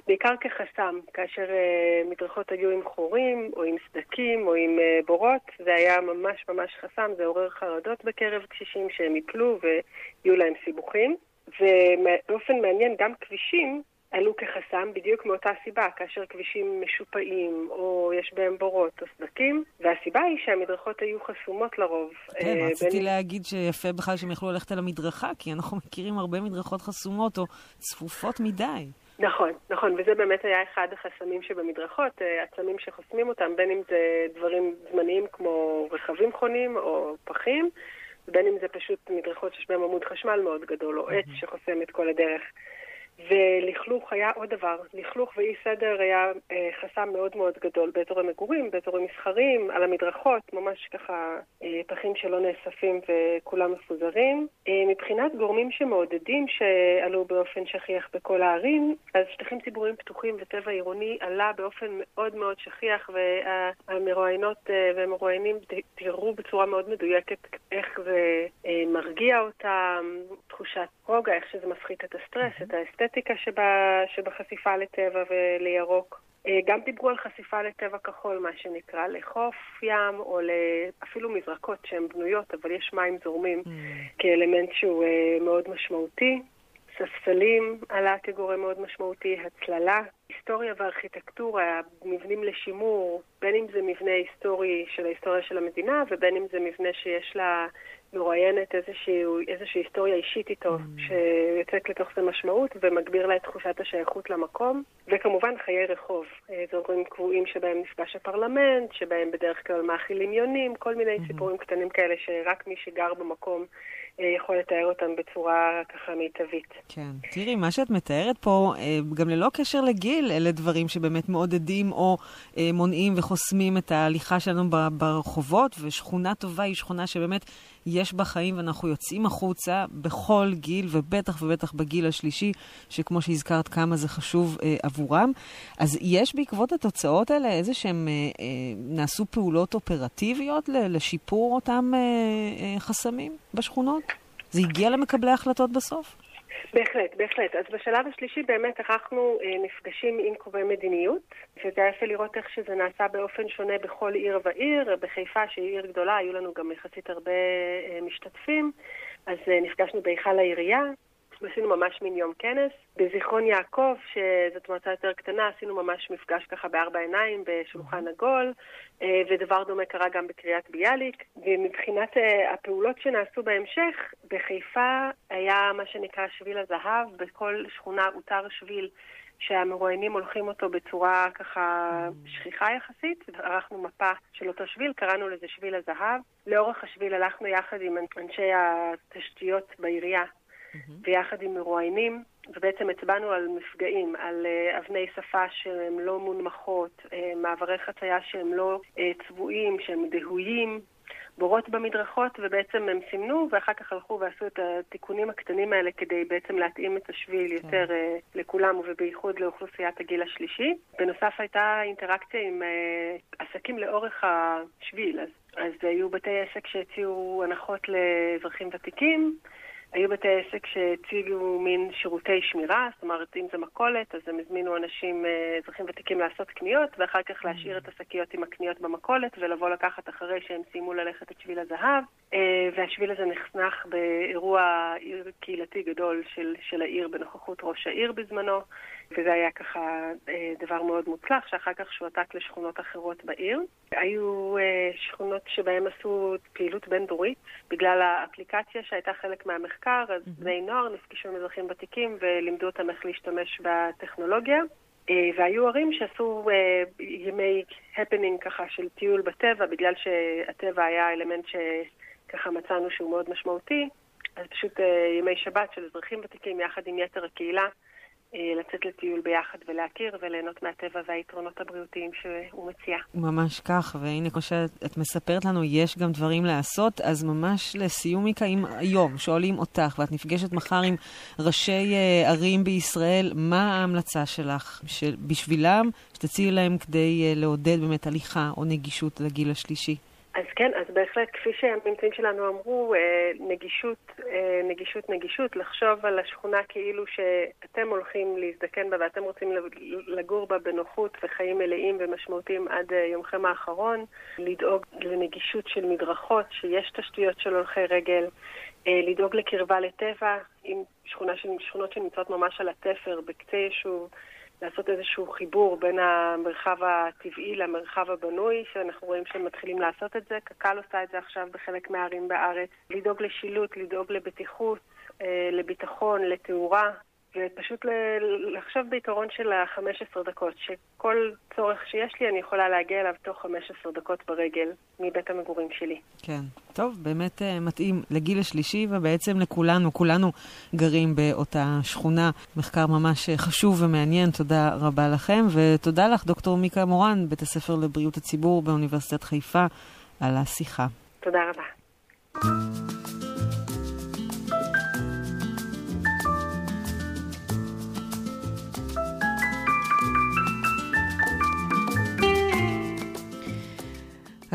בעיקר כחסם, כאשר uh, מדרכות היו עם חורים, או עם סדקים, או עם בורות, זה היה ממש ממש חסם, זה עורר חרדות בקרב קשישים שהם יפלו ויהיו להם סיבוכים. ובאופן מעניין, גם כבישים עלו כחסם בדיוק מאותה סיבה, כאשר כבישים משופעים או יש בהם בורות או סדקים, והסיבה היא שהמדרכות היו חסומות לרוב. כן, אה, רציתי בין... להגיד שיפה בכלל שהם יכלו ללכת על המדרכה, כי אנחנו מכירים הרבה מדרכות חסומות או צפופות מדי. נכון, נכון, וזה באמת היה אחד החסמים שבמדרכות, אה, עצמים שחוסמים אותם, בין אם זה דברים זמניים כמו רכבים חונים או פחים, בין אם זה פשוט מדרכות שיש בהם עמוד חשמל מאוד גדול, או עץ שחוסם את כל הדרך. ולכלוך היה עוד דבר. לכלוך ואי סדר היה אה, חסם מאוד מאוד גדול באזורי מגורים, באזורים מסחריים, על המדרכות, ממש ככה אה, פחים שלא נאספים וכולם מפוזרים. אה, מבחינת גורמים שמעודדים שעלו באופן שכיח בכל הערים, אז שטחים ציבוריים פתוחים וטבע עירוני עלה באופן מאוד מאוד שכיח, והמרואיינות אה, והמרואיינים תראו בצורה מאוד מדויקת איך זה אה, מרגיע אותם, תחושת רוגע, איך שזה מפחית את הסטרס, את האסתטיקה שבה, שבחשיפה לטבע ולירוק. אה, גם דיברו על חשיפה לטבע כחול, מה שנקרא, לחוף ים או אפילו מזרקות שהן בנויות, אבל יש מים זורמים mm. כאלמנט שהוא אה, מאוד משמעותי. ספסלים עלה כגורם מאוד משמעותי, הצללה, היסטוריה וארכיטקטורה, מבנים לשימור, בין אם זה מבנה היסטורי של ההיסטוריה של המדינה ובין אם זה מבנה שיש לה מרואיינת איזושהי, איזושהי היסטוריה אישית איתו, mm. שיוצאת לתוך זה משמעות ומגביר לה את תחושת השייכות למקום. וכמובן חיי רחוב, אזורים קבועים שבהם נפגש הפרלמנט, שבהם בדרך כלל מאכילים יונים, כל מיני mm-hmm. סיפורים קטנים כאלה שרק מי שגר במקום אה, יכול לתאר אותם בצורה ככה מיטבית. כן. תראי, מה שאת מתארת פה, אה, גם ללא קשר לגיל, אלה דברים שבאמת מעודדים או אה, מונעים וחוסמים את ההליכה שלנו ברחובות, ושכונה טובה היא שכונה שבאמת יש בה חיים ואנחנו יוצאים החוצה בכל גיל, ובטח ובטח בגיל השלישי, שכמו שהזכרת כמה זה חשוב אה, עבורם. אז יש בעקבות התוצאות האלה איזה שהם, אה, אה, נעשו פעולות אופרטיביות לשיפור אותם אה, אה, חסמים בשכונות? זה הגיע למקבלי ההחלטות בסוף? בהחלט, בהחלט. אז בשלב השלישי באמת ערכנו אה, נפגשים עם קובעי מדיניות, וזה היה יפה לראות איך שזה נעשה באופן שונה בכל עיר ועיר. בחיפה, שהיא עיר גדולה, היו לנו גם יחסית הרבה אה, משתתפים, אז אה, נפגשנו בהיכל העירייה, עשינו ממש מין יום כנס. בזיכרון יעקב, שזאת מועצה יותר קטנה, עשינו ממש מפגש ככה בארבע עיניים, בשולחן עגול, אה, ודבר דומה קרה גם בקריית ביאליק. ומבחינת אה, הפעולות שנעשו בהמשך, בחיפה היה מה שנקרא שביל הזהב, בכל שכונה אותר שביל. שהמרואיינים הולכים אותו בצורה ככה שכיחה יחסית, ערכנו מפה של אותו שביל, קראנו לזה שביל הזהב. לאורך השביל הלכנו יחד עם אנשי התשתיות בעירייה mm-hmm. ויחד עם מרואיינים, ובעצם הצבענו על מפגעים, על uh, אבני שפה שהן לא מונמכות, uh, מעברי חצייה שהם לא uh, צבועים, שהם דהויים, בורות במדרכות, ובעצם הם סימנו, ואחר כך הלכו ועשו את התיקונים הקטנים האלה כדי בעצם להתאים את השביל כן. יותר uh, לכולם, ובייחוד לאוכלוסיית הגיל השלישי. בנוסף הייתה אינטראקציה עם uh, עסקים לאורך השביל, אז, אז היו בתי עסק שהציעו הנחות לאזרחים ותיקים. היו בתי עסק שהציגו מין שירותי שמירה, זאת אומרת, אם זה מכולת, אז הם הזמינו אנשים, אה, אזרחים ותיקים, לעשות קניות, ואחר כך להשאיר את השקיות עם הקניות במכולת, ולבוא לקחת אחרי שהם סיימו ללכת את שביל הזהב. אה, והשביל הזה נחנך באירוע עיר קהילתי גדול של, של העיר, בנוכחות ראש העיר בזמנו, וזה היה ככה אה, דבר מאוד מוצלח, שאחר כך שועתק לשכונות אחרות בעיר. היו שכונות שבהן עשו פעילות בין-דורית, בגלל האפליקציה שהייתה חלק מהמחקר. מחקר, אז. בני נוער נפגשו עם אזרחים ותיקים ולימדו אותם איך להשתמש בטכנולוגיה. אה, והיו ערים שעשו אה, ימי הפנינג ככה של טיול בטבע, בגלל שהטבע היה אלמנט שככה מצאנו שהוא מאוד משמעותי. אז פשוט אה, ימי שבת של אזרחים ותיקים יחד עם יתר הקהילה אה, לצאת לטיול ביחד ולהכיר וליהנות מהטבע והיתרונות הבריאותיים שהוא מציע. ממש כך, והנה כמו שאת מספרת לנו, יש גם דברים לעשות, אז ממש לסיום מיקה, אם היום שואלים אותך ואת נפגשת מחר עם ראשי uh, ערים בישראל, מה ההמלצה שלך בשבילם, שתציעי להם כדי לעודד באמת הליכה או נגישות לגיל השלישי? אז כן, אז בהחלט, כפי שהממצאים שלנו אמרו, אה, נגישות, אה, נגישות, נגישות, לחשוב על השכונה כאילו שאתם הולכים להזדקן בה ואתם רוצים לגור בה בנוחות וחיים מלאים ומשמעותיים עד אה, יומכם האחרון, לדאוג לנגישות של מדרכות, שיש תשתיות של הולכי רגל, לדאוג לקרבה לטבע, עם שכונה, שכונות שנמצאות ממש על התפר, בקצה יישוב. לעשות איזשהו חיבור בין המרחב הטבעי למרחב הבנוי, שאנחנו רואים שהם מתחילים לעשות את זה. קק"ל עושה את זה עכשיו בחלק מהערים בארץ. לדאוג לשילוט, לדאוג לבטיחות, אה, לביטחון, לתאורה. ופשוט ל- לחשוב בעיקרון של ה-15 דקות, שכל צורך שיש לי אני יכולה להגיע אליו תוך 15 דקות ברגל מבית המגורים שלי. כן. טוב, באמת uh, מתאים לגיל השלישי ובעצם לכולנו, כולנו גרים באותה שכונה. מחקר ממש uh, חשוב ומעניין, תודה רבה לכם, ותודה לך, דוקטור מיקה מורן, בית הספר לבריאות הציבור באוניברסיטת חיפה, על השיחה. תודה רבה.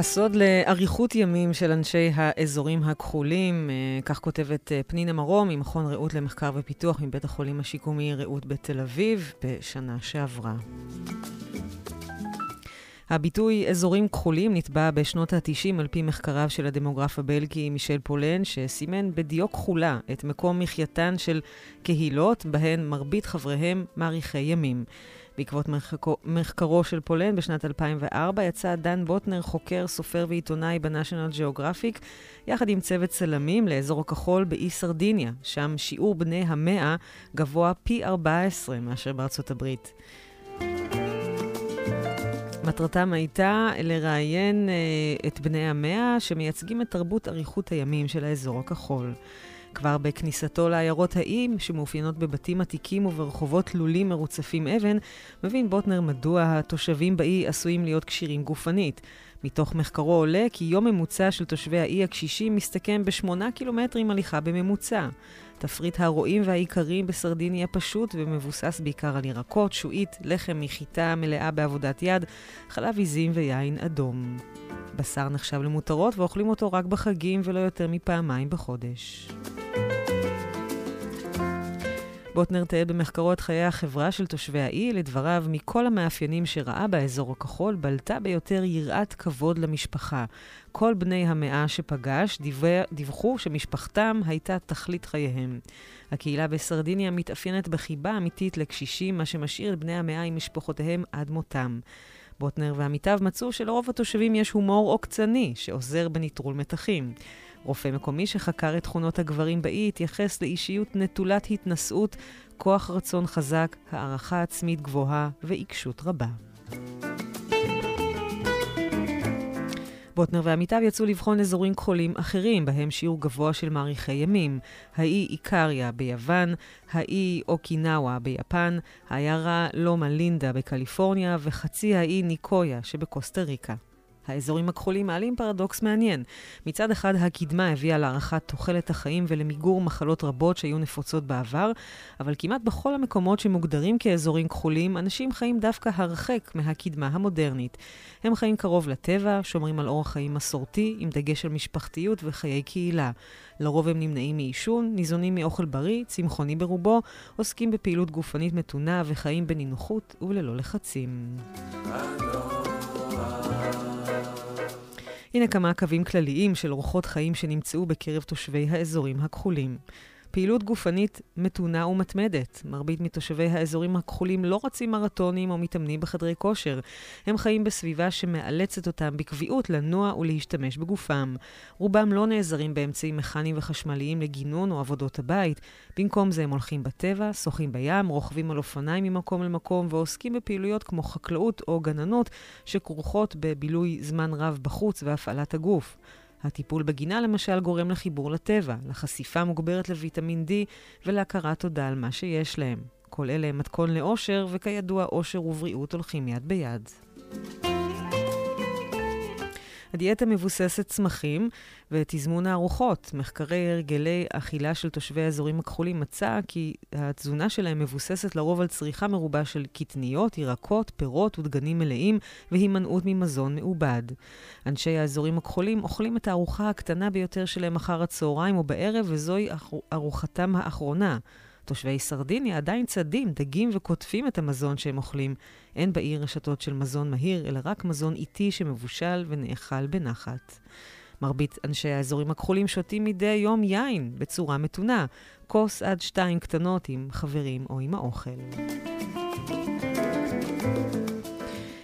הסוד לאריכות ימים של אנשי האזורים הכחולים, אה, כך כותבת אה, פנינה מרום ממכון רעות למחקר ופיתוח מבית החולים השיקומי רעות בתל אביב בשנה שעברה. הביטוי אזורים כחולים נתבע בשנות ה-90 על פי מחקריו של הדמוגרף הבלגי מישל פולן, שסימן בדיו כחולה את מקום מחייתן של קהילות בהן מרבית חבריהם מאריכי ימים. בעקבות מחקו, מחקרו של פולן בשנת 2004 יצא דן בוטנר, חוקר, סופר ועיתונאי בניישונל ג'אוגרפיק, יחד עם צוות צלמים לאזור הכחול באי סרדיניה, שם שיעור בני המאה גבוה פי 14 מאשר בארצות הברית. מטרתם הייתה לראיין אה, את בני המאה שמייצגים את תרבות אריכות הימים של האזור הכחול. כבר בכניסתו לעיירות האיים, שמאופיינות בבתים עתיקים וברחובות תלולים מרוצפים אבן, מבין בוטנר מדוע התושבים באי עשויים להיות כשירים גופנית. מתוך מחקרו עולה כי יום ממוצע של תושבי האי הקשישים מסתכם בשמונה קילומטרים הליכה בממוצע. תפריט הרועים והעיקריים בסרדיניה פשוט ומבוסס בעיקר על ירקות, שועית, לחם מחיטה מלאה בעבודת יד, חלב עיזים ויין אדום. בשר נחשב למותרות ואוכלים אותו רק בחגים ולא יותר מפעמיים בחודש. בוטנר תיאר במחקרו את חיי החברה של תושבי האי, לדבריו, מכל המאפיינים שראה באזור הכחול, בלטה ביותר יראת כבוד למשפחה. כל בני המאה שפגש דיווח, דיווחו שמשפחתם הייתה תכלית חייהם. הקהילה בסרדיניה מתאפיינת בחיבה אמיתית לקשישים, מה שמשאיר את בני המאה עם משפחותיהם עד מותם. בוטנר ועמיתיו מצאו שלרוב התושבים יש הומור עוקצני, שעוזר בנטרול מתחים. רופא מקומי שחקר את תכונות הגברים באי התייחס לאישיות נטולת התנשאות, כוח רצון חזק, הערכה עצמית גבוהה ועיקשות רבה. בוטנר ועמיתיו יצאו לבחון אזורים כחולים אחרים, בהם שיעור גבוה של מאריכי ימים. האי איקריה ביוון, האי אוקינאווה ביפן, העיירה לומה לינדה בקליפורניה וחצי האי ניקויה שבקוסטה ריקה. האזורים הכחולים מעלים פרדוקס מעניין. מצד אחד, הקדמה הביאה להארכת תוחלת החיים ולמיגור מחלות רבות שהיו נפוצות בעבר, אבל כמעט בכל המקומות שמוגדרים כאזורים כחולים, אנשים חיים דווקא הרחק מהקדמה המודרנית. הם חיים קרוב לטבע, שומרים על אורח חיים מסורתי, עם דגש על משפחתיות וחיי קהילה. לרוב הם נמנעים מעישון, ניזונים מאוכל בריא, צמחוני ברובו, עוסקים בפעילות גופנית מתונה וחיים בנינוחות וללא לחצים. הנה כמה קווים כלליים של אורחות חיים שנמצאו בקרב תושבי האזורים הכחולים. פעילות גופנית מתונה ומתמדת. מרבית מתושבי האזורים הכחולים לא רצים מרתונים או מתאמנים בחדרי כושר. הם חיים בסביבה שמאלצת אותם בקביעות לנוע ולהשתמש בגופם. רובם לא נעזרים באמצעים מכניים וחשמליים לגינון או עבודות הבית. במקום זה הם הולכים בטבע, שוחים בים, רוכבים על אופניים ממקום למקום ועוסקים בפעילויות כמו חקלאות או גננות שכרוכות בבילוי זמן רב בחוץ והפעלת הגוף. הטיפול בגינה למשל גורם לחיבור לטבע, לחשיפה מוגברת לוויטמין D ולהכרת תודה על מה שיש להם. כל אלה הם מתכון לאושר, וכידוע, אושר ובריאות הולכים יד ביד. הדיאטה מבוססת צמחים ותזמון הארוחות. מחקרי הרגלי אכילה של תושבי האזורים הכחולים מצא כי התזונה שלהם מבוססת לרוב על צריכה מרובה של קטניות, ירקות, פירות ודגנים מלאים והימנעות ממזון מעובד. אנשי האזורים הכחולים אוכלים את הארוחה הקטנה ביותר שלהם אחר הצהריים או בערב, וזוהי ארוחתם האחרונה. תושבי סרדיניה עדיין צדים, דגים וקוטפים את המזון שהם אוכלים. אין בעיר רשתות של מזון מהיר, אלא רק מזון איטי שמבושל ונאכל בנחת. מרבית אנשי האזורים הכחולים שותים מדי יום יין בצורה מתונה, כוס עד שתיים קטנות עם חברים או עם האוכל.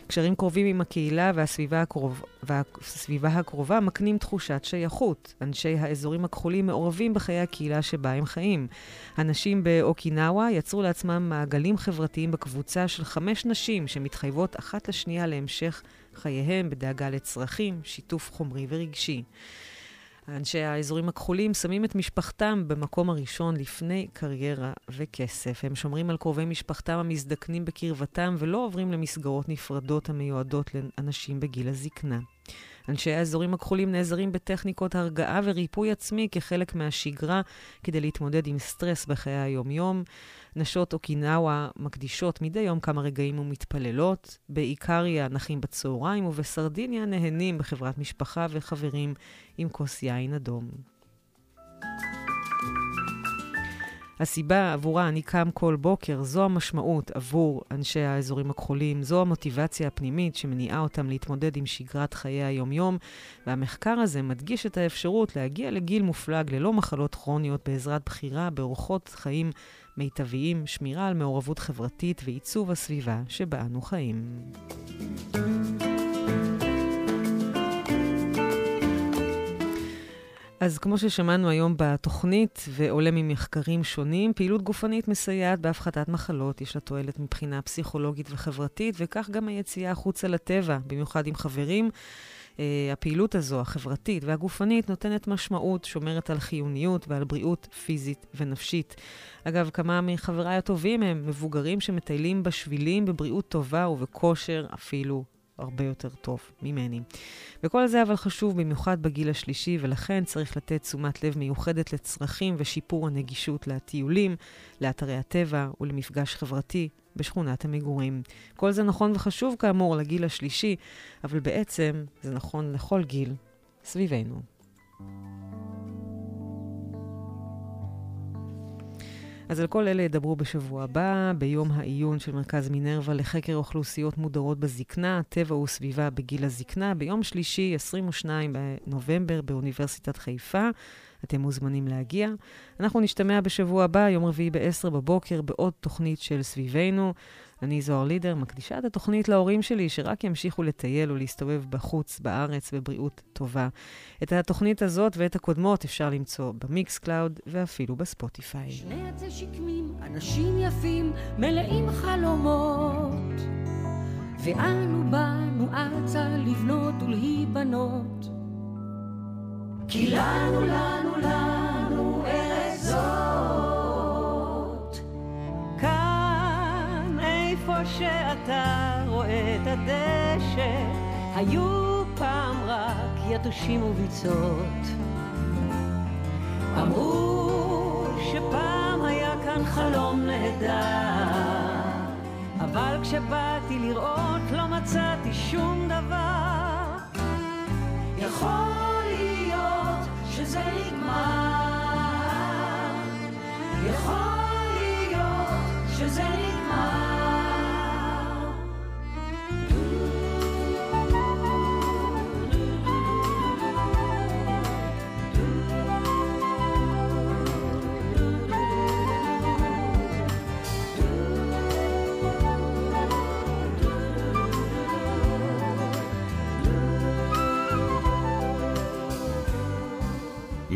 קשרים קרובים עם הקהילה והסביבה, הקרוב, והסביבה הקרובה מקנים תחושת שייכות. אנשי האזורים הכחולים מעורבים בחיי הקהילה שבה הם חיים. הנשים באוקינאווה יצרו לעצמם מעגלים חברתיים בקבוצה של חמש נשים שמתחייבות אחת לשנייה להמשך חייהם בדאגה לצרכים, שיתוף חומרי ורגשי. אנשי האזורים הכחולים שמים את משפחתם במקום הראשון לפני קריירה וכסף. הם שומרים על קרובי משפחתם המזדקנים בקרבתם ולא עוברים למסגרות נפרדות המיועדות לאנשים בגיל הזקנה. אנשי האזורים הכחולים נעזרים בטכניקות הרגעה וריפוי עצמי כחלק מהשגרה כדי להתמודד עם סטרס בחיי היום-יום. נשות אוקינאווה מקדישות מדי יום כמה רגעים ומתפללות. באיקריה נחים בצהריים ובסרדיניה נהנים בחברת משפחה וחברים עם כוס יין אדום. הסיבה עבורה אני קם כל בוקר, זו המשמעות עבור אנשי האזורים הכחולים, זו המוטיבציה הפנימית שמניעה אותם להתמודד עם שגרת חיי היום-יום, והמחקר הזה מדגיש את האפשרות להגיע לגיל מופלג ללא מחלות כרוניות בעזרת בחירה באורחות חיים מיטביים, שמירה על מעורבות חברתית ועיצוב הסביבה שבה אנו חיים. אז כמו ששמענו היום בתוכנית, ועולה ממחקרים שונים, פעילות גופנית מסייעת בהפחתת מחלות, יש לה תועלת מבחינה פסיכולוגית וחברתית, וכך גם היציאה החוצה לטבע, במיוחד עם חברים. Uh, הפעילות הזו, החברתית והגופנית, נותנת משמעות, שומרת על חיוניות ועל בריאות פיזית ונפשית. אגב, כמה מחבריי הטובים הם מבוגרים שמטיילים בשבילים בבריאות טובה ובכושר אפילו הרבה יותר טוב ממני. וכל זה אבל חשוב במיוחד בגיל השלישי, ולכן צריך לתת תשומת לב מיוחדת לצרכים ושיפור הנגישות לטיולים, לאתרי הטבע ולמפגש חברתי בשכונת המגורים. כל זה נכון וחשוב כאמור לגיל השלישי, אבל בעצם זה נכון לכל גיל סביבנו. אז על כל אלה ידברו בשבוע הבא, ביום העיון של מרכז מינרווה לחקר אוכלוסיות מודרות בזקנה, טבע וסביבה בגיל הזקנה, ביום שלישי, 22 בנובמבר, באוניברסיטת חיפה. אתם מוזמנים להגיע. אנחנו נשתמע בשבוע הבא, יום רביעי ב-10 בבוקר, בעוד תוכנית של סביבנו. אני זוהר לידר, מקדישה את התוכנית להורים שלי, שרק ימשיכו לטייל ולהסתובב בחוץ, בארץ, בבריאות טובה. את התוכנית הזאת ואת הקודמות אפשר למצוא ב Mixcloud ואפילו ב Spotify. שני עצי שקמים, אנשים יפים, מלאים חלומות. ואנו באנו ארצה לבנות ולהיבנות. כי לנו, לנו, לנו ארץ זאת. שאתה רואה את הדשא, היו פעם רק יתושים וביצות. אמרו שפעם היה כאן חלום נהדר, אבל כשבאתי לראות לא מצאתי שום דבר. יכול להיות שזה נגמר, יכול להיות שזה נגמר.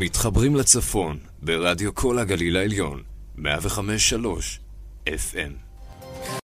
מתחברים לצפון ברדיו כל הגליל העליון, 105.3 FM